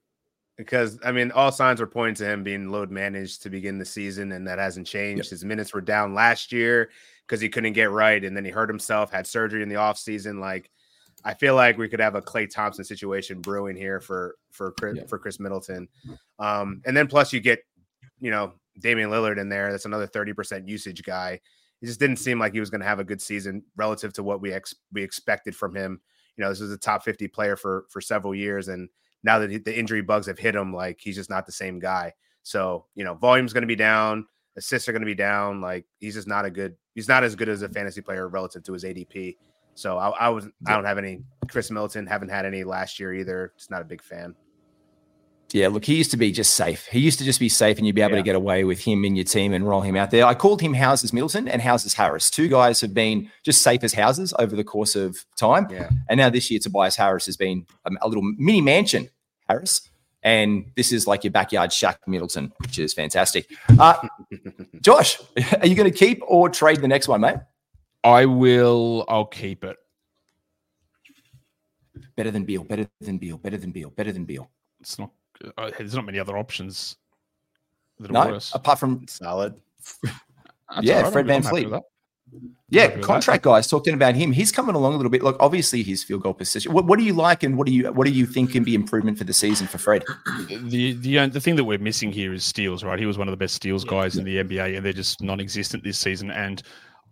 Because I mean, all signs are pointing to him being load managed to begin the season, and that hasn't changed. Yep. His minutes were down last year because he couldn't get right, and then he hurt himself, had surgery in the offseason. Like, I feel like we could have a Klay Thompson situation brewing here for for Khris, yeah. for Khris Middleton, um, and then plus you get you know, Damian Lillard in there. That's another 30% usage guy. It just didn't seem like he was going to have a good season relative to what we ex- we expected from him. You know, this was a top 50 player for for several years, and now that the injury bugs have hit him, like he's just not the same guy. So you know, volume's going to be down, assists are going to be down. Like he's just not a good. He's not as good as a fantasy player relative to his ADP. So I, I was I don't have any Chris Milton. Haven't had any last year either. Just not a big fan. Yeah, look, he used to be just safe. He used to just be safe, and you'd be able yeah. to get away with him in your team and roll him out there. I called him Houses Middleton and Houses Harris. Two guys have been just safe as houses over the course of time. Yeah. And now this year, Tobias Harris has been a, little mini mansion Harris. And this is like your backyard Shaq Middleton, which is fantastic. Uh, Josh, are you going to keep or trade the next one, mate? I will. I'll keep it. Better than Beal. Better than Beal. Better than Beal. Better than Beal. It's not uh, there's not many other options that are no, worse. Apart from salad. yeah, right. Fred VanVleet. Yeah, contract that. guys talking about him. He's coming along a little bit. Look, obviously his field goal position. What, what, do you like, and what do you what do you think can be improvement for the season for Fred? The the uh, the thing that we're missing here is steals. Right, he was one of the best steals guys in the NBA, and they're just non-existent this season. And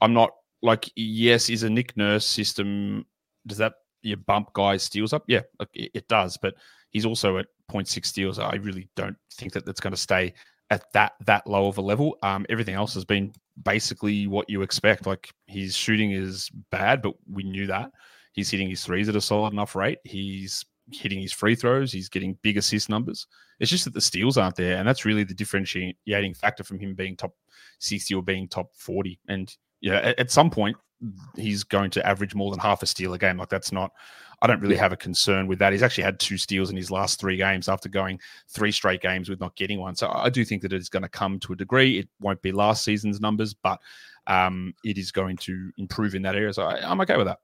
I'm not like, yes, is a Nick Nurse system. Does that you bump guys steals up? Yeah, it does, but he's also at 0.6 steals. I really don't think that that's going to stay at that that low of a level. Um, everything else has been basically what you expect. Like his shooting is bad, but we knew that. He's hitting his threes at a solid enough rate. He's hitting his free throws. He's getting big assist numbers. It's just that the steals aren't there, and that's really the differentiating factor from him being top sixty or being top forty. And yeah, at, at some point, he's going to average more than half a steal a game. Like that's not. I don't really have a concern with that. He's actually had two steals in his last three games after going three straight games with not getting one. So I do think that it's going to come to a degree. It won't be last season's numbers, but um, it is going to improve in that area. So I, I'm okay with that.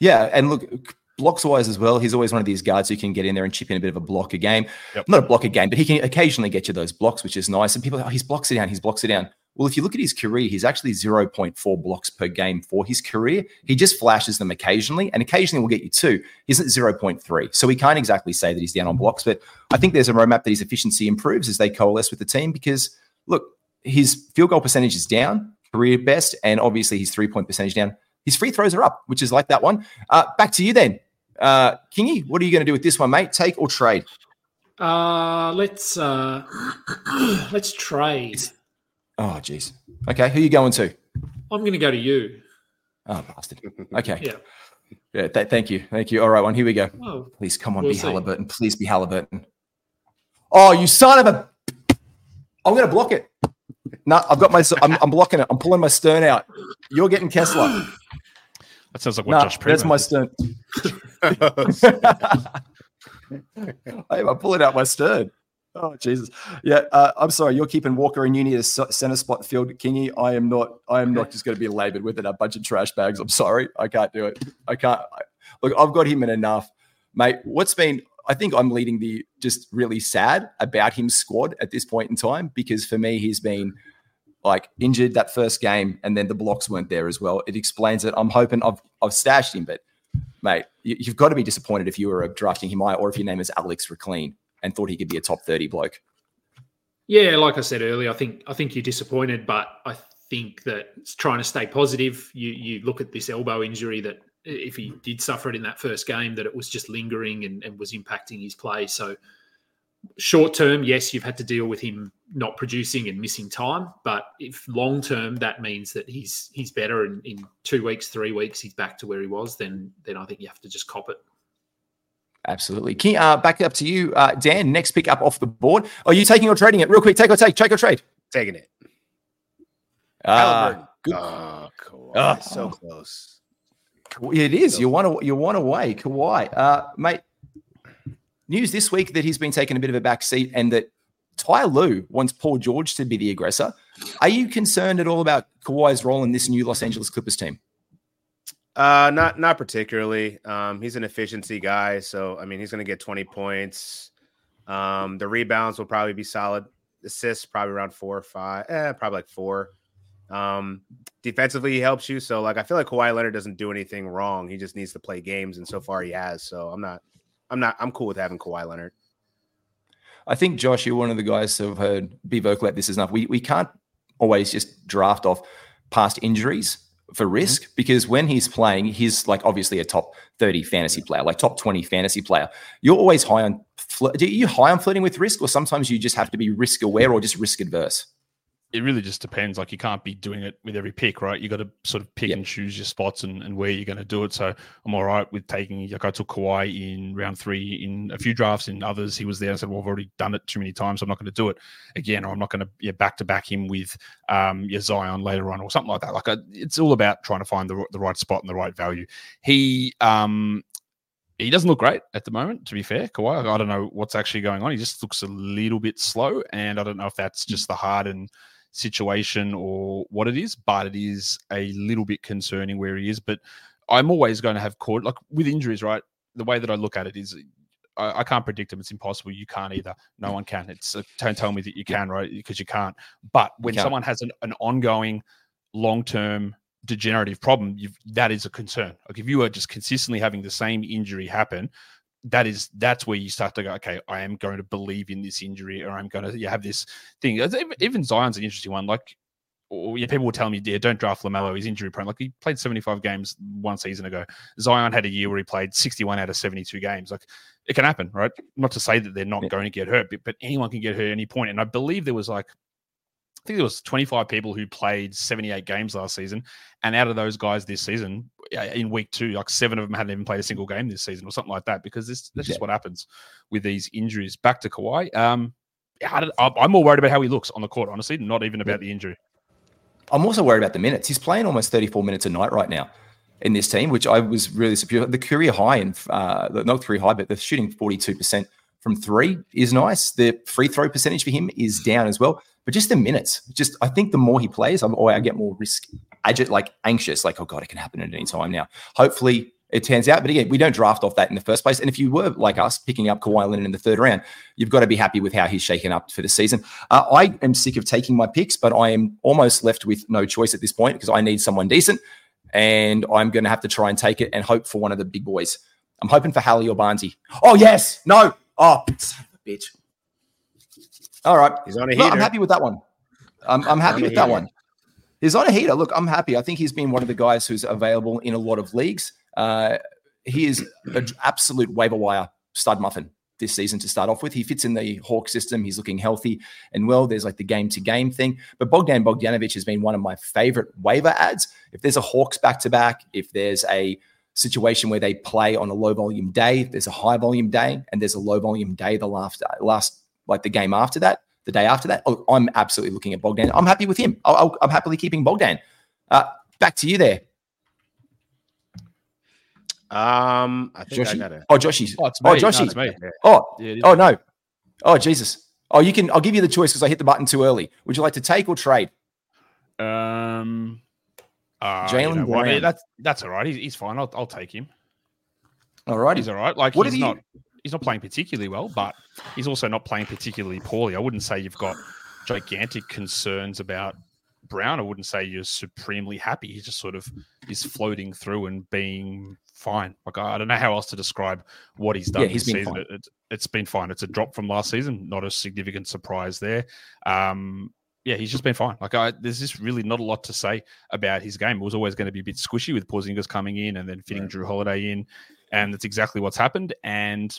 Yeah, and look, blocks wise as well, he's always one of these guards who can get in there and chip in a bit of a block a game. Yep. Not a block a game, but he can occasionally get you those blocks, which is nice. And people, oh, he's blocks it down, he's blocks it down. Well, if you look at his career, he's actually 0.4 blocks per game for his career. He just flashes them occasionally, and occasionally will get you two. He's at 0.3. So we can't exactly say that he's down on blocks, but I think there's a roadmap that his efficiency improves as they coalesce with the team because, look, his field goal percentage is down, career best, and obviously his three point percentage down. His free throws are up, which is like that one. Uh, back to you then. Uh, Kingy, what are you going to do with this one, mate? Take or trade? Uh, let's uh, let's trade. Oh, jeez. Okay, who are you going to? I'm going to go to you. Oh, bastard. Okay. Yeah. Yeah, th- thank you. Thank you. All right, one. Here we go. Please come on, We'll be see. Haliburton. Please be Haliburton. Oh, you son of a! I'm going to block it. No, I've got my. I'm, I'm blocking it. I'm pulling my stern out. You're getting Kessler. That sounds like what No, Josh that's my did. stern. I'm pulling out my stern. Oh Jesus! Yeah, uh, I'm sorry. You're keeping Walker and Uni as center spot field, Kingy. I am not. I am not just going to be laboured with it. A bunch of trash bags. I'm sorry. I can't do it. I can't. I, look, I've got him in enough, mate. What's been? I think I'm leading the just really sad about him squad at this point in time because for me he's been like injured that first game and then the blocks weren't there as well. It explains it. I'm hoping I've I've stashed him, but mate, you, you've got to be disappointed if you were drafting him high or if your name is Alex Rikleen and thought he could be a top 30 bloke. Yeah, like I said earlier, I think I think you're disappointed, but I think that trying to stay positive. You you look at this elbow injury that if he did suffer it in that first game, that it was just lingering and, and was impacting his play. So short term, yes, you've had to deal with him not producing and missing time, but if long term that means that he's he's better and in two weeks, three weeks, he's back to where he was, then then I think you have to just cop it. Absolutely. Key, uh, back up to you, uh, Dan. Next pick up off the board. Are you taking or trading it? Real quick, take or take, take or trade. Taking it. Uh, good. Oh, Kawhi. Oh. So close. It is. You want to. You want away, Kawhi, uh, mate. News this week that he's been taking a bit of a back seat, and that Ty Lue wants Paul George to be the aggressor. Are you concerned at all about Kawhi's role in this new Los Angeles Clippers team? Uh, not not particularly. Um, he's an efficiency guy, so I mean, he's going to get twenty points. Um, the rebounds will probably be solid. Assists probably around four or five. Eh, probably like four. Um, defensively, he helps you. So like, I feel like Kawhi Leonard doesn't do anything wrong. He just needs to play games, and so far he has. So I'm not, I'm not, I'm cool with having Kawhi Leonard. I think Josh, you're one of the guys who have heard be vocal at this is enough. We we can't always just draft off past injuries for mm-hmm. risk because when he's playing, he's like obviously a top 30 fantasy player, like top 20 fantasy player. You're always high on fl- do you high on flirting with risk, or sometimes you just have to be risk aware or just risk adverse? It really just depends. Like you can't be doing it with every pick, right? You got to sort of pick Yeah. and choose your spots and, and where you're going to do it. So I'm all right with taking. Like I took Kawhi in round three in a few drafts. In others, he was there. I said, "Well, I've already done it too many times. I'm not going to do it again, or I'm not going to yeah, back to back him with um, your Zion later on, or something like that." Like I, it's all about trying to find the the right spot and the right value. He um he doesn't look great at the moment, to be fair. Kawhi, I don't know what's actually going on. He just looks a little bit slow, and I don't know if that's just the Harden situation or what it is, but it is a little bit concerning where he is. But I'm always going to have caught like with injuries, right? The way that I look at it is I, I can't predict them. It's impossible. You can't either. No one can. It's uh, don't tell me that you can, right? Because you can't. But when can't. someone has an, an ongoing, long term degenerative problem, you've, that is a concern. Like if you are just consistently having the same injury happen, that is that's where you start to go. Okay, I am going to believe in this injury, or I'm going to you have this thing. Even- Zion's an interesting one. Like or, yeah, people will tell me, yeah, don't draft LaMelo. He's injury prone. Like he played 75 games one season ago. Zion had a year where he played 61 out of 72 games. Like it can happen, right? Not to say that they're not yeah. going to get hurt, but, but anyone can get hurt at any point. And I believe there was like, I think there was 25 people who played 78 games last season, and out of those guys this season, in week two, like seven of them hadn't even played a single game this season, or something like that. Because this, that's just what happens with these injuries. Back to Kawhi. Um, I'm more worried about how he looks on the court, honestly, not even about the injury. I'm also worried about the minutes. He's playing almost 34 minutes a night right now in this team, which I was really superior. The career high in uh, not career high, but the shooting 42% from three is nice. The free throw percentage for him is down as well. But just the minutes, just I think the more he plays, I'm, or I get more risk, agit, like anxious, like oh god, it can happen at any time now. Hopefully it turns out. But again, we don't draft off that in the first place. And if you were like us picking up Kawhi Leonard in the third round, you've got to be happy with how he's shaken up for the season. Uh, I am sick of taking my picks, but I am almost left with no choice at this point because I need someone decent, and I'm going to have to try and take it and hope for one of the big boys. I'm hoping for Hallie or Barnesy. Oh yes, no, oh son bitch. All right, he's on a heater. I'm happy with that one. I'm, I'm happy with that one. He's on a heater. Look, I'm happy. I think he's been one of the guys who's available in a lot of leagues. Uh, he is an absolute waiver wire stud muffin this season to start off with. He fits in the Hawk system. He's looking healthy and well. There's like the game to game thing. But Bogdan Bogdanovic has been one of my favorite waiver ads. If there's a Hawks back to back, if there's a situation where they play on a low volume day, there's a high volume day, and there's a low volume day the last, last like the game after that, the day after that, oh, I'm absolutely looking at Bogdan. I'm happy with him. i am happily keeping Bogdan. Uh, back to you there. Um, I think Joshy? I got it. Oh, Joshy's. Oh, it's oh. Joshy. No, it's me. Oh, Yeah, oh no. Oh Jesus. Oh, you can. I'll give you the choice because I hit the button too early. Would you like to take or trade? Um, uh, Jaylen you know Brown. that's that's all right. He's, he's fine. I'll, I'll take him. All right. He's all right. Like What he's you- not he's not playing particularly well, but he's also not playing particularly poorly. I wouldn't say you've got gigantic concerns about Brown. I wouldn't say you're supremely happy. He just sort of is floating through and being fine. Like I don't know how else to describe what he's done Yeah, he's this been season. fine. It, it, it's been fine. It's a drop from last season, not a significant surprise there. Um, yeah, he's just been fine. Like I, there's just really not a lot to say about his game. It was always going to be a bit squishy with Porzingis coming in and then fitting Jrue Holiday in, and that's exactly what's happened. And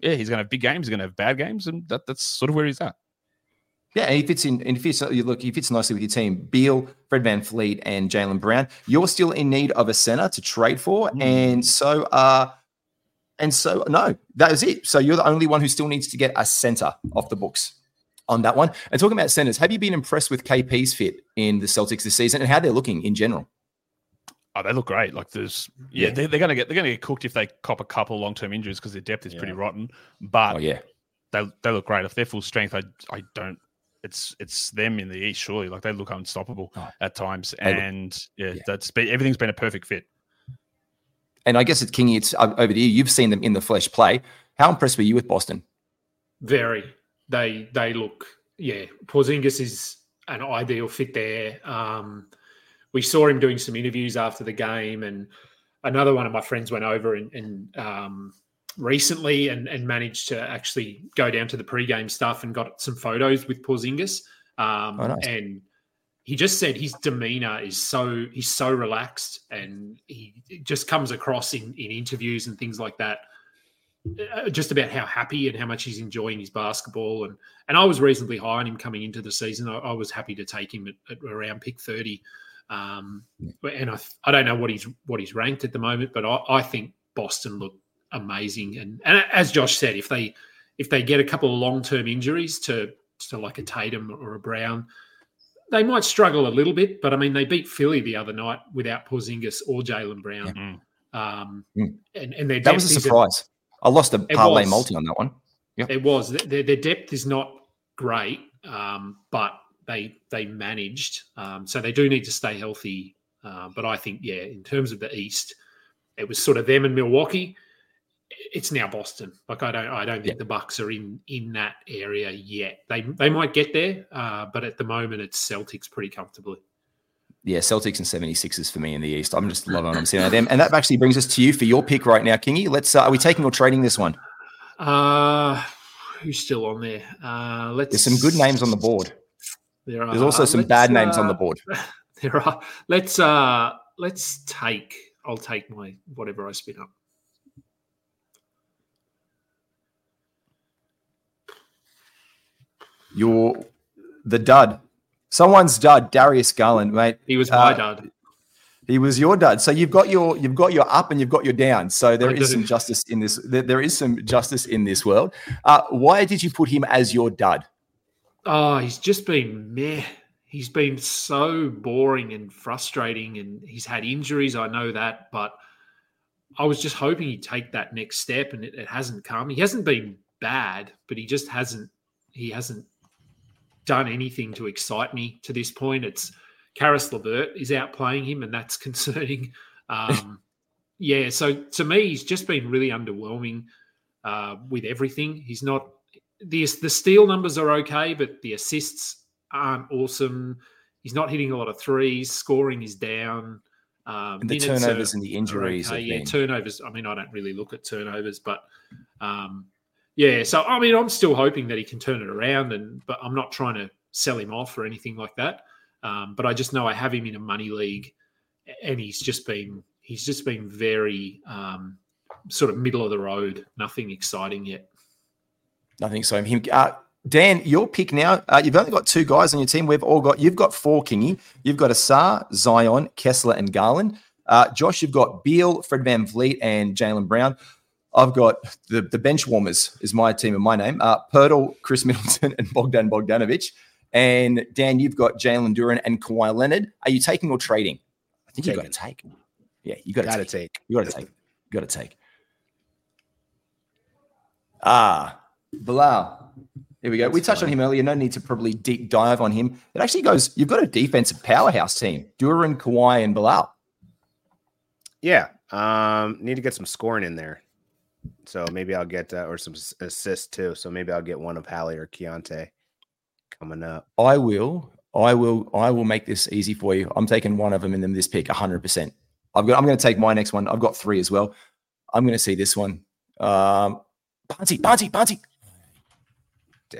yeah, he's going to have big games. He's going to have bad games, and that, that's sort of where he's at. Yeah, and he fits in. And he fits. Look, he fits nicely with your team. Beal, Fred VanVleet, and Jaylen Brown. You're still in need of a center to trade for, and so, uh, and so, no, that is it. So you're the only one who still needs to get a center off the books on that one. And talking about centers, have you been impressed with KP's fit in the Celtics this season and how they're looking in general? Oh, they look great. Like there's, yeah, Yeah. They're, they're going to get they're going to get cooked if they cop a couple long term injuries because their depth is pretty rotten. But Oh yeah, they they look great. If they're full strength, I I don't. It's it's them in the east, surely. Like they look unstoppable Oh. at times, They look- and yeah, yeah. that's been, everything's been a perfect fit. and I guess it's Kingy. It's uh, over to you. You've seen them in the flesh play. How impressed were you with Boston? Very. They they look yeah. Porzingis is an ideal fit there. Um, we saw him doing some interviews after the game, and another one of my friends went over and, and um, recently and, and managed to actually go down to the pregame stuff and got some photos with Porzingis. Um, Oh, nice. And he just said his demeanor is so he's so relaxed, and he just comes across in in interviews and things like that just about how happy and how much he's enjoying his basketball and and I was reasonably high on him coming into the season. I, I was happy to take him at, at around pick thirty, um, and I I don't know what he's what he's ranked at the moment, but I, I think Boston look amazing. And and as Josh said, if they if they get a couple of long term injuries to to like a Tatum or a Brown, they might struggle a little bit. But I mean, they beat Philly the other night without Porzingis or Jaylen Brown, um, Mm. and and their That was a surprise. I lost a parlay multi on that one. Yeah, it was their, their depth is not great, um, but they they managed. Um, so they do need to stay healthy. Uh, but I think yeah, in terms of the East, it was sort of them and Milwaukee. It's now Boston. Like I don't I don't think Yeah. the Bucks are in in that area yet. They they might get there, uh, but at the moment it's Celtics pretty comfortably. Yeah, Celtics and 76ers for me in the East. I'm just loving what I'm seeing at them. And that actually brings us to you for your pick right now, Kingy. Let's uh, are we taking or trading this one? Uh who's still on there? Uh, let's There's some good names on the board. There are. There's also some Let's, bad names on uh, the board. There are. Let's uh let's take. I'll take my whatever I spin up. You're the dud. Someone's dud, Darius Garland, mate. He was my Uh, dad. He was your dud. So you've got your you've got your up and you've got your down. So there I is do. some justice in this. There, there is some justice in this world. Uh, why did you put him as your dud? Oh, he's just been meh. He's been so boring and frustrating, and he's had injuries. I know that, but I was just hoping he'd take that next step, and it, it hasn't come. He hasn't been bad, but he just hasn't. He hasn't done anything to excite me to this point. It's Caris LeVert is outplaying him, and that's concerning. Um, yeah, so to me, he's just been really underwhelming uh, with everything. He's not the the steal numbers are okay, but the assists aren't awesome. He's not hitting a lot of threes. Scoring is down. Um, And the turnovers are- and the injuries. okay. Yeah, turnovers. I mean, I don't really look at turnovers, but um, yeah. So I mean, I'm still hoping that he can turn it around, and but I'm not trying to sell him off or anything like that. Um, but I just know I have him in a money league, and he's just been he's just been very um, sort of middle of the road. Nothing exciting yet. Nothing so. Him, uh, Dan, your pick now. Uh, you've only got two guys on your team. We've all got. You've got four, Kingy. You've got Ausar, Zion, Kessler, and Garland. Uh, Josh, you've got Beal, Fred VanVleet, and Jaylen Brown. I've got the, the bench warmers is my team and my name. Uh, Poeltl, Khris Middleton, and Bogdan Bogdanovic. And Dan, you've got Jalen Duren and Kawhi Leonard. Are you taking or trading? I think you've got to take. Yeah, you got to take. take. You got to take. You got to take. Ah, Bilal. Here we go. we touched on him earlier. No need to probably deep dive on him. It actually goes. You've got a defensive powerhouse team: Duren, Kawhi, and Bilal. Yeah. Um, need to get some scoring in there. So maybe I'll get uh, or some assists too. So maybe I'll get one of Hallie or Keyonte coming up. I will. I will. I will make this easy for you. I'm taking one of them in this pick, 100. percent I've got. I'm going to take my next one. I've got three as well. I'm going to see this one. Um, Barty, Barty, Barty.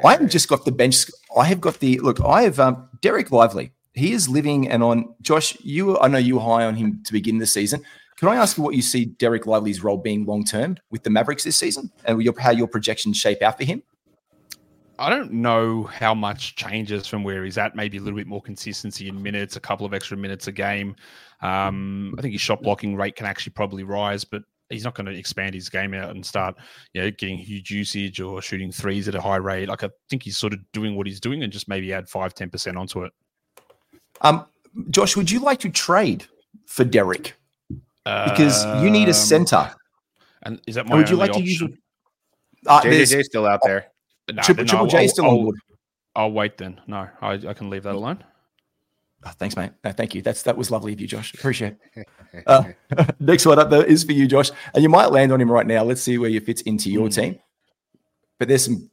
I haven't just got the bench. I have got the look. I have um, Dereck Lively. He is living and on. Josh, you. I know you were high on him to begin the season. Can I ask you what you see Dereck Lively's role being long term with the Mavericks this season, and your, how your projections shape out for him? I don't know how much changes from where he's at. Maybe a little bit more consistency in minutes, a couple of extra minutes a game. Um, I think his shot blocking rate can actually probably rise, but he's not going to expand his game out and start, you know, getting huge usage or shooting threes at a high rate. Like I think he's sort of doing what he's doing and just maybe add five, 10% onto it. Um, Josh, would you like to trade for Dereck because you need a Um, center? And is that And my would you only like to use? option? Uh, there's- still out there. Nah, Triple, then Triple I'll- J I'll- still on I'll- board. I'll wait then. No, I, I can leave that alone. Oh, thanks, mate. No, thank you. That's that was lovely of you, Josh. Appreciate it. Uh, next one up though is for you, Josh, and you might land on him right now. Let's see where he fits into your Mm. team. But there's some.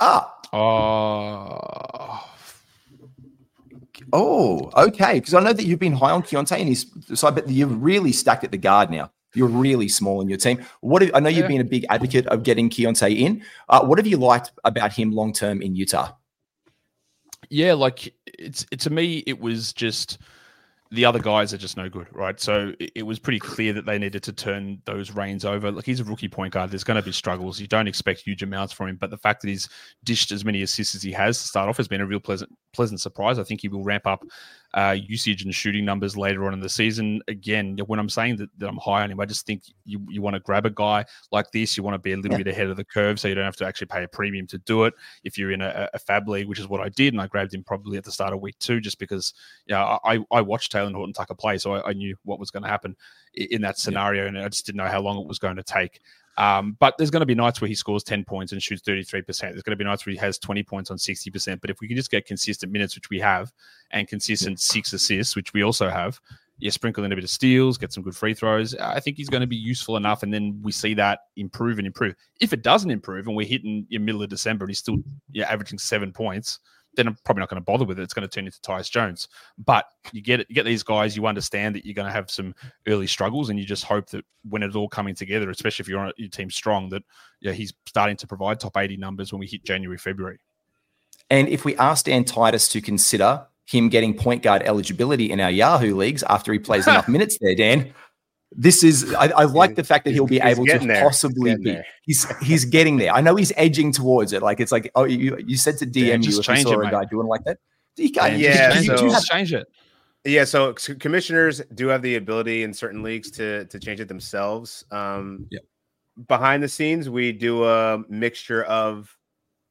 Ah, Oh, oh, okay. Because I know that you've been high on Keyonte, and he's so I bet that you've really stacked at the guard now. You're really small in your team. What have, I know you've Yeah. been a big advocate of getting Keyonte in. Uh, what have you liked about him long term in Utah? yeah, like it's it, to me, it was just the other guys are just no good, right? So it, was pretty clear that they needed to turn those reins over. Like he's a rookie point guard. There's going to be struggles. You don't expect huge amounts from him, but the fact that he's dished as many assists as he has to start off has been a real pleasant pleasant surprise. I think he will ramp up uh, usage and shooting numbers later on in the season. Again, when I'm saying that, that I'm high on him, I just think you, you want to grab a guy like this. You want to be a little Yeah. bit ahead of the curve so you don't have to actually pay a premium to do it. If you're in a, a fab league, which is what I did, and I grabbed him probably at the start of week two, just because yeah, I, I watched Talen Horton Tucker play, so I, I knew what was going to happen in that scenario, and I just didn't know how long it was going to take. Um, but there's going to be nights where he scores 10 points and shoots 33%. There's going to be nights where he has 20 points on 60%. But if we can just get consistent minutes, which we have, and consistent six assists, which we also have, yeah, sprinkle in a bit of steals, get some good free throws. I think he's going to be useful enough. And then we see that improve and improve. If it doesn't improve and we're hitting in middle of December and he's still yeah, averaging seven points, then I'm probably not going to bother with it. It's going to turn into Tyus Jones. But you get it, you get these guys, you understand that you're going to have some early struggles, and you just hope that when it's all coming together, especially if you're on your team strong, that yeah, he's starting to provide top 80 numbers when we hit January, February. And if we ask Dan Titus to consider him getting point guard eligibility in our Yahoo leagues after he plays enough minutes there, Dan, this is I, I like the fact that he'll be He's able to there. possibly He's be. there. He's he's getting there. I know he's edging towards it. Like it's like oh you you said to DM just you if you change saw it, a mate. guy doing like that. You can't- Dan, you- Yeah, just, you so- do have- just change it. Yeah, so commissioners do have the ability in certain leagues to to change it themselves. Um, Yep. Behind the scenes, we do a mixture of.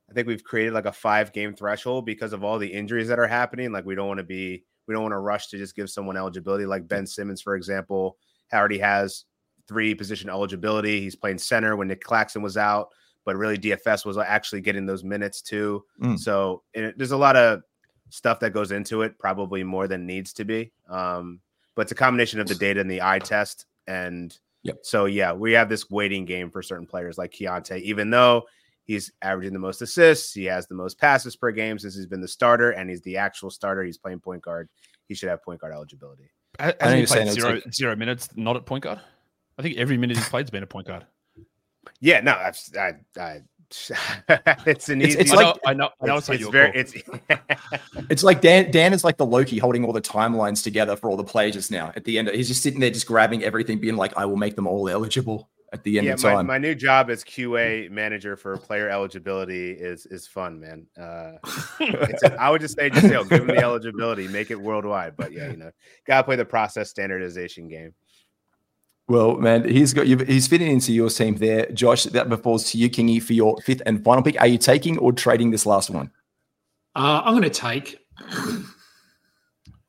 I think we've created like a five game threshold because of all the injuries that are happening. Like we don't want to be, we don't want to rush to just give someone eligibility. Like Ben Simmons, for example, already has three position eligibility. He's playing center when Nic Claxton was out, but really DFS was actually getting those minutes too. Mm. So it, there's a lot of stuff that goes into it, probably more than needs to be. Um, but it's a combination of the data and the eye test. And Yep. so, yeah, we have this waiting game for certain players like Keyonte, even though he's averaging the most assists, he has the most passes per game since he's been the starter, and he's the actual starter. He's playing point guard. He should have point guard eligibility. Ha- know Hasn't he played it's zero, like- zero minutes not at point guard? I think every minute he's played has been a point guard. Yeah, no, I've, I, I, it's an It's- easy. it's like- know, I know, I know it's, it's, it's your very, call. it's It's like Dan. Dan is like the Loki holding all the timelines together for all the players just now. At the end, he's just sitting there, just grabbing everything, being like, "I will make them all eligible." At the end yeah, of my, time, my new job as QA manager for player eligibility is is fun, man. Uh, it's a, I would just say, just you know, give them the eligibility, make it worldwide. But yeah, you know, gotta play the process standardization game. well, man, he's got you. He's fitting into your team there, Josh. That falls to you, Kingy, for your fifth and final pick. Are you taking or trading this last one? Uh, I'm going to take.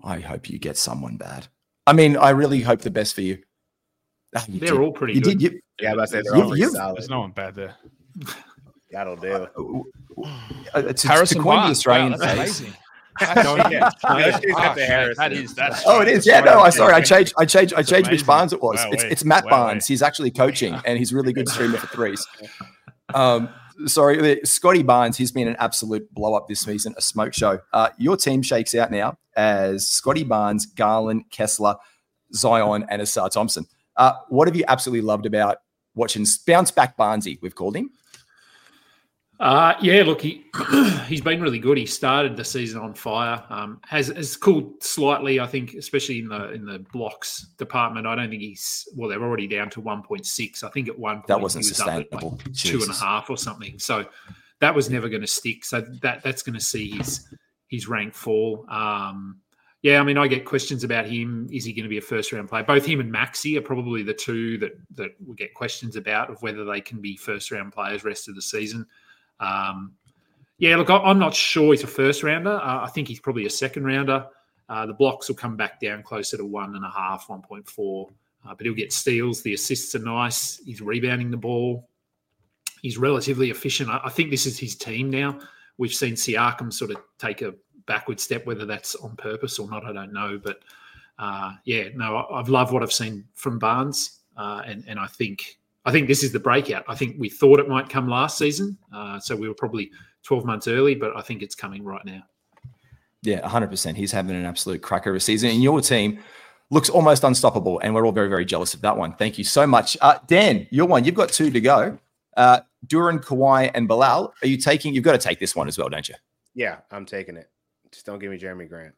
I hope you get someone bad. I mean, I really hope the best for you. You They're did- all pretty You good. did. You, Yeah, I'm about to they're You- all you- solid. There's no one bad there. That'll do. uh, to, to Harrison coin the Australian Wow, that's phrase- amazing. Oh, yeah. Let's change that Ah, to shit, Harrison. That is that's Oh, it is. Yeah, no, I sorry. I changed. I changed. I That's changed which. Barnes it was. Wow, it's it's Matt Wow, Barnes. He's actually coaching, and he's really good streamer for threes. Um, sorry, Scottie Barnes. He's been an absolute blow up this season, a smoke show. Uh, your team shakes out now as Scottie Barnes, Garland, Kessler, Zion, and Ausar Thompson. Uh, what have you absolutely loved about watching bounce back Barnsey? We've called him. Uh, yeah, look, he he's been really good. He started the season on fire. Um, has has cooled slightly, I think, especially in the in the blocks department. I don't think he's well. They're already down to one point six. I think at one point That wasn't was up at, like, sustainable. two and a half or something. So that was never going to stick. So that that's going to see his his rank fall. Um, yeah, I mean, I get questions about him. Is he going to be a first round player? Both him and Maxey are probably the two that that we get questions about of whether they can be first round players rest of the season. Um, yeah, look, I'm not sure he's a first rounder. Uh, I think he's probably a second rounder. Uh, the blocks will come back down closer to one and a half, 1.4. Uh, but he'll get steals. The assists are nice. He's rebounding the ball. He's relatively efficient. I, I think this is his team now. We've seen Siakam sort of take a backward step, whether that's on purpose or not, I don't know. But uh, yeah, no, I, I've loved what I've seen from Barnes, uh, and and I think I think this is the breakout. I think we thought it might come last season, uh, so we were probably 12 months early, but I think it's coming right now. Yeah, 100%. He's having an absolute cracker of a season. And your team looks almost unstoppable. And we're all very, very jealous of that one. Thank you so much. Uh, Dan, your one, you've got two to go. Uh, Duren, Kawhi, and Bilal. Are you taking, you've got to take this one as well, don't you? Yeah, I'm taking it. Just don't give me Jerami Grant.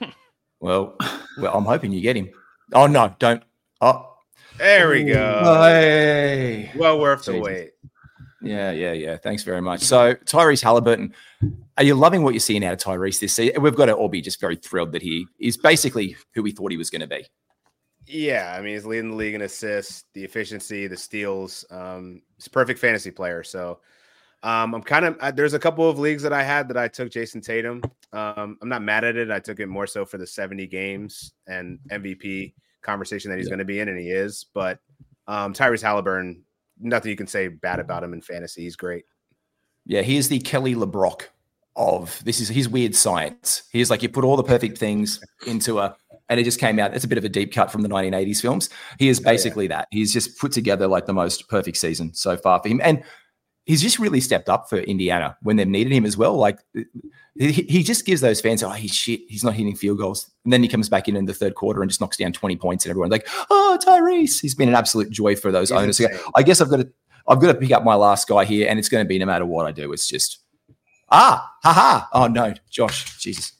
Well, well, I'm hoping you get him. Oh, no, don't. Oh, There we go. Hey. Well worth the wait. Yeah, yeah, yeah. Thanks very much. So, Tyrese Haliburton, are you loving what you're seeing out of Tyrese this season? We've got to all be just very thrilled that he is basically who we thought he was going to be. Yeah, I mean, he's leading the league in assists, the efficiency, the steals. Um, he's a perfect fantasy player. So um, I'm kind of there's a couple of leagues that I had that I took Jayson Tatum. Um, I'm not mad at it. I took it more so for the 70 games and MVP conversation that he's Yeah. going to be in, and he is. But um, Tyrese Haliburton, nothing you can say bad about him in fantasy. He's great. Yeah, he is the Kelly LeBrock of this is his weird science. He's like you put all the perfect things into a and it just came out. It's a bit of a deep cut from the 1980s films. He is Oh, yeah. basically that. He's just put together like the most perfect season so far for him. And he's just really stepped up for Indiana when they've needed him as well. Like he, he just gives those fans, oh, he's shit. He's not hitting field goals. And then he comes back in in the third quarter and just knocks down 20 points and everyone's like, oh, Tyrese. He's been an absolute joy for those He's owners. I guess I've got to I've got to pick up my last guy here, and it's going to be no matter what I do. It's just Ah, haha. Oh no, Josh, Jesus.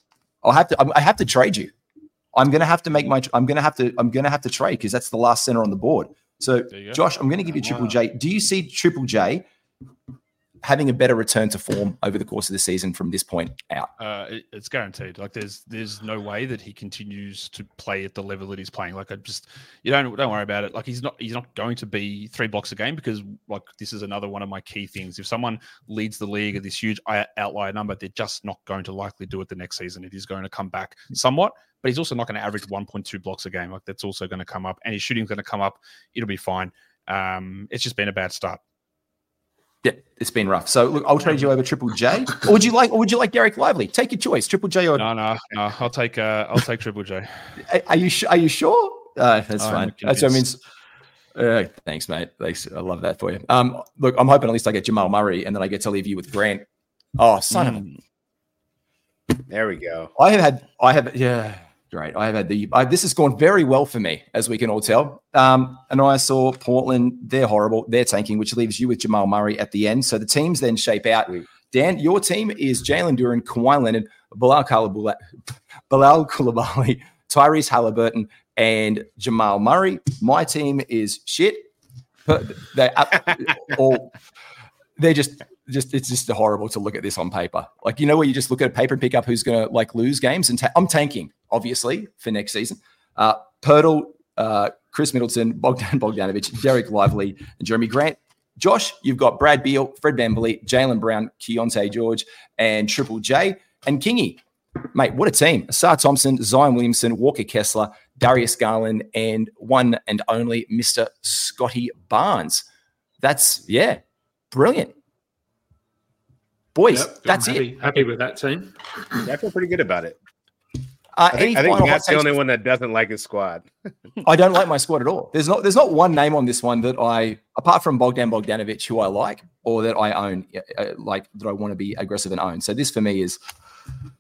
I'll have to. I have to trade you. I'm gonna have to make my. I'm gonna have to. I'm gonna have to trade because that's the last center on the board. So, Josh, I'm going to give you Triple J. Do you see Triple J having a better return to form over the course of the season from this point out? Uh, it, it's guaranteed. Like there's there's no way that he continues to play at the level that he's playing. Like I just you don't don't worry about it. Like he's not he's not going to be three blocks a game because like this is another one of my key things. If someone leads the league at this huge outlier number, they're just not going to likely do it the next season. It is going to come back somewhat, but he's also not going to average 1.2 blocks a game. Like that's also going to come up, and his shooting's going to come up. It'll be fine. Um, it's just been a bad start. Yeah, it's been rough. So look, I'll trade you over Triple J. Or would you like, or would you like Dereck Lively? Take your choice, Triple J or no, no, no. I'll take, uh, I'll take Triple J. Are you are you sure? Uh, that's I'm fine. Convinced. That's what I mean. Uh, thanks, mate. Thanks. I love that for you. Um, look, I'm hoping at least I get Jamal Murray, and then I get to leave you with Grant. Oh, son mm. of a. Mm. There we go. I have had. I have. Yeah. Great. I have had the. I, this has gone very well for me, as we can all tell. Um, and I saw Portland. They're horrible. They're tanking, which leaves you with Jamal Murray at the end. So the teams then shape out. Dan, your team is Jalen Duren, Kawhi Leonard, Bilal, Bilal Coulibaly, Tyrese Haliburton, and Jamal Murray. My team is shit. They all they're just just it's just horrible to look at this on paper. Like you know where you just look at a paper and pick up who's going to like lose games. And ta- I'm tanking obviously for next season. Uh, Poeltl, uh, Khris Middleton, Bogdan Bogdanovic, Dereck Lively, and Jerami Grant. Josh, you've got Brad Beal, Fred VanVleet, Jaylen Brown, Keyonte George, and Triple J. And Kingy, mate, what a team. Ausar Thompson, Zion Williamson, Walker Kessler, Darius Garland, and one and only Mr. Scottie Barnes. That's, yeah, brilliant. Boys, yep, that's happy, it. Happy with that team. I feel pretty good about it. Uh, I think, I think that's the only one that doesn't like his squad. I don't like my squad at all. There's not there's not one name on this one that I, apart from Bogdan Bogdanovic, who I like or that I own, uh, like that I want to be aggressive and own. So this for me is,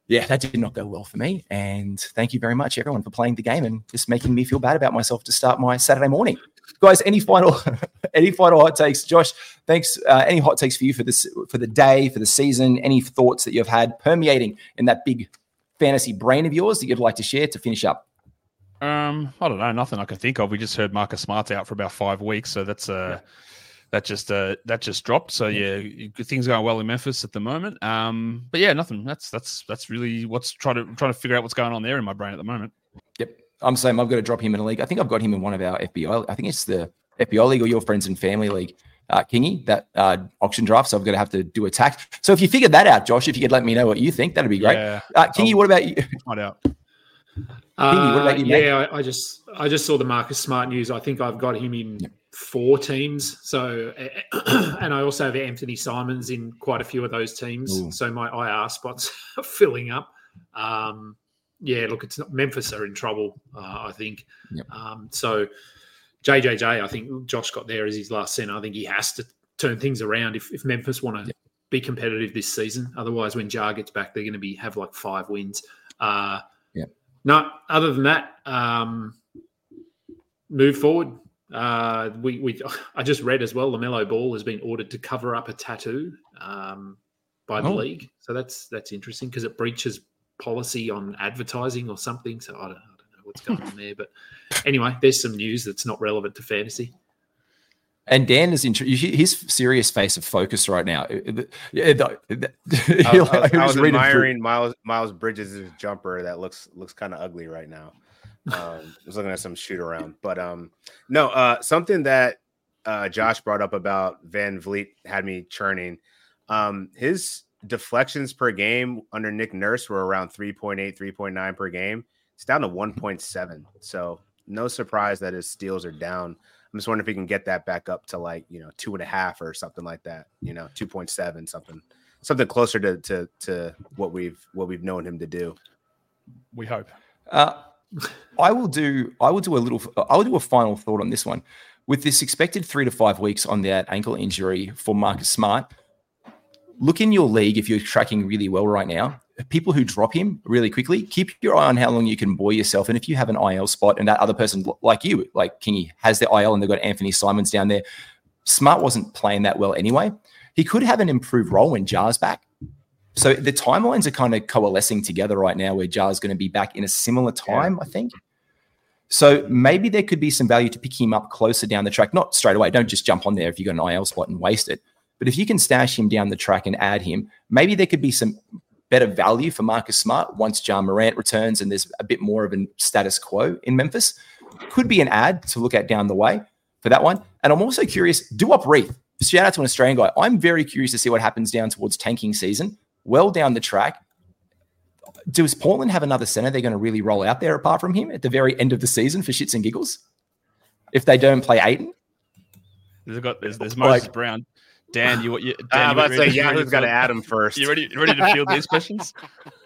yeah, that did not go well for me. And thank you very much, everyone, for playing the game and just making me feel bad about myself to start my Saturday morning. Guys, any final any final hot takes? Josh, thanks. Uh, any hot takes for you for this for the day, for the season? Any thoughts that you've had permeating in that big fantasy brain of yours that you'd like to share to finish up? Um, I don't know, nothing I can think of. We just heard Marcus Smart's out for about five weeks, so that's uh, yeah. that just uh, that just dropped. So yeah, things going well in Memphis at the moment. Um, but yeah, nothing. That's that's that's really what's trying to trying to figure out what's going on there in my brain at the moment. Yep, I'm saying I've got to drop him in a league. I think I've got him in one of our FBI. I think it's the FBI league or your friends and family league uh, Kingy, that uh, auction draft. So I'm going to have to do a tax. So if you figured that out, Josh, if you could let me know what you think, that'd be great. Yeah, uh, Kingy, what about you? Find out. Kingy, what about you? Uh, yeah, I, I, just I just saw the Marcus Smart news. I think I've got him in four teams. So and I also have Anthony Simons in quite a few of those teams. Ooh. So my IR spots are filling up. Um, yeah, look, it's not, Memphis are in trouble. Uh, I think. Yep. Um, so JJJ, I think Josh got there as his last center. I think he has to turn things around if, if Memphis want to be competitive this season. Otherwise, when Ja gets back, they're going to be have like five wins. Uh, yeah. No, other than that, um, move forward. Uh, we, we, I just read as well. LaMelo Ball has been ordered to cover up a tattoo um, by the oh. league, so that's that's interesting because it breaches policy on advertising or something. So I don't, what's going on there. But anyway, there's some news that's not relevant to fantasy. And Dan is in his serious face of focus right now. Yeah, I, I, was, I was admiring Miles Miles Bridges' jumper that looks looks kind of ugly right now. Um, I was looking at some shoot around, but um, no, uh, something that uh, Josh brought up about VanVleet had me churning. Um, his deflections per game under Nick Nurse were around 3.8, 3.9 per game. It's down to 1.7. So no surprise that his steals are down. I'm just wondering if he can get that back up to like, you know, two and a half or something like that, you know, 2.7, something, something closer to, to, to what we've, what we've known him to do. We hope. Uh, I will do, I will do a little, I will do a final thought on this one with this expected three to five weeks on that ankle injury for Marcus Smart. Look in your league if you're tracking really well right now people who drop him really quickly, keep your eye on how long you can buoy yourself. And if you have an IL spot and that other person, like you, like Kingy, has the IL and they've got Anthony Simons down there, Smart wasn't playing that well anyway. He could have an improved role when Ja's back. So the timelines are kind of coalescing together right now where Ja's going to be back in a similar time, yeah. I think. So maybe there could be some value to pick him up closer down the track, not straight away. Don't just jump on there if you've got an IL spot and waste it. But if you can stash him down the track and add him, maybe there could be some better value for Marcus Smart once Ja Morant returns and there's a bit more of a status quo in Memphis. Could be an ad to look at down the way for that one. And I'm also curious, Duop Reath, shout out to an Australian guy. I'm very curious to see what happens down towards tanking season. Well down the track, does Portland have another center they're going to really roll out there apart from him at the very end of the season for shits and giggles? If they don't play Ayton? There's got there's, there's Moses like, Brown. Dan, you what? You, Dan, I'm about to say Yahoo's got to add him first. You ready? Ready to field these questions?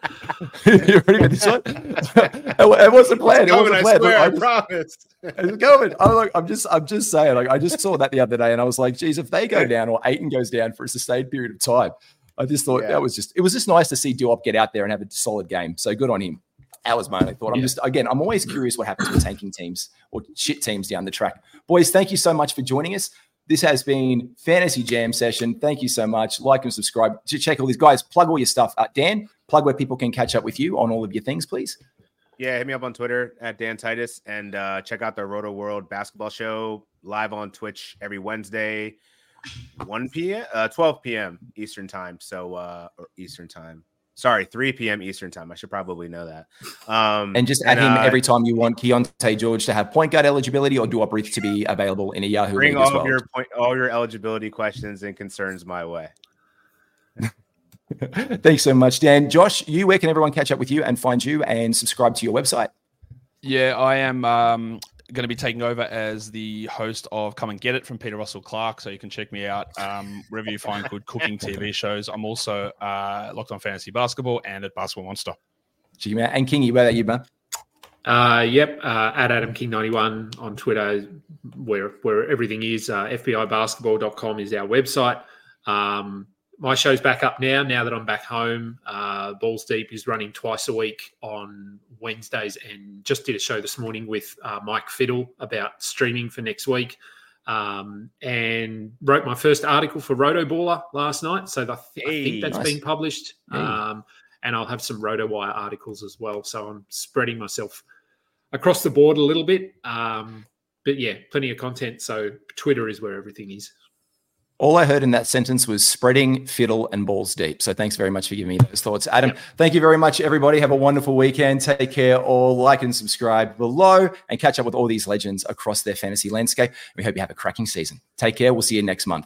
you ready for this one? it wasn't planned. It wasn't planned. I, I promise. It's going. I'm like, I'm just, I'm just saying. Like, I just saw that the other day, and I was like, geez, if they go down or Ayton goes down for a sustained period of time, I just thought yeah. that was just it was just nice to see Duop get out there and have a solid game. So good on him. That was my only thought. I'm just again, I'm always curious what happens with tanking teams or shit teams down the track. Boys, thank you so much for joining us. This has been Fantasy Jam Session. Thank you so much. Like and subscribe. Check all these guys. Plug all your stuff. Uh, Dan, plug where people can catch up with you on all of your things, please. Yeah, hit me up on Twitter at Dan Titus and uh, check out the Rotoworld basketball show live on Twitch every Wednesday. 1 p.m. Uh, 12 p.m. Eastern time. So uh Eastern time. Sorry, 3 p.m. Eastern time. I should probably know that. Um, and just add and, him uh, every time you want Keyonte George to have point guard eligibility or Duop Reath to be available in a Yahoo. Bring all well. your point, all your eligibility questions and concerns my way. Thanks so much, Dan. Josh, you where can everyone catch up with you and find you and subscribe to your website? Yeah, I am um, going to be taking over as the host of Come and Get It from Peter Russell-Clarke. So you can check me out um, wherever you find good cooking TV shows. I'm also uh, locked on fantasy basketball and at Basketball Monster. Gee, man. And Kingy, where are you, man? Uh, yep, uh, at Adam King 91 on Twitter, where where everything is. Uh, FBIbasketball.com is our website. Um, my show's back up now. Now that I'm back home, uh, Balls Deep is running twice a week on Wednesdays, and just did a show this morning with uh, Mike Fiddle about streaming for next week. Um, and wrote my first article for Rotoballer last night, so the, hey, I think that's nice. being published. Hey. Um, and I'll have some RotoWire articles as well. So I'm spreading myself across the board a little bit. Um, but yeah, plenty of content. So Twitter is where everything is. All I heard in that sentence was spreading, fiddle, and balls deep. So thanks very much for giving me those thoughts. Adam, thank you very much, everybody. Have a wonderful weekend. Take care. All like and subscribe below and catch up with all these legends across their fantasy landscape. We hope you have a cracking season. Take care. We'll see you next month.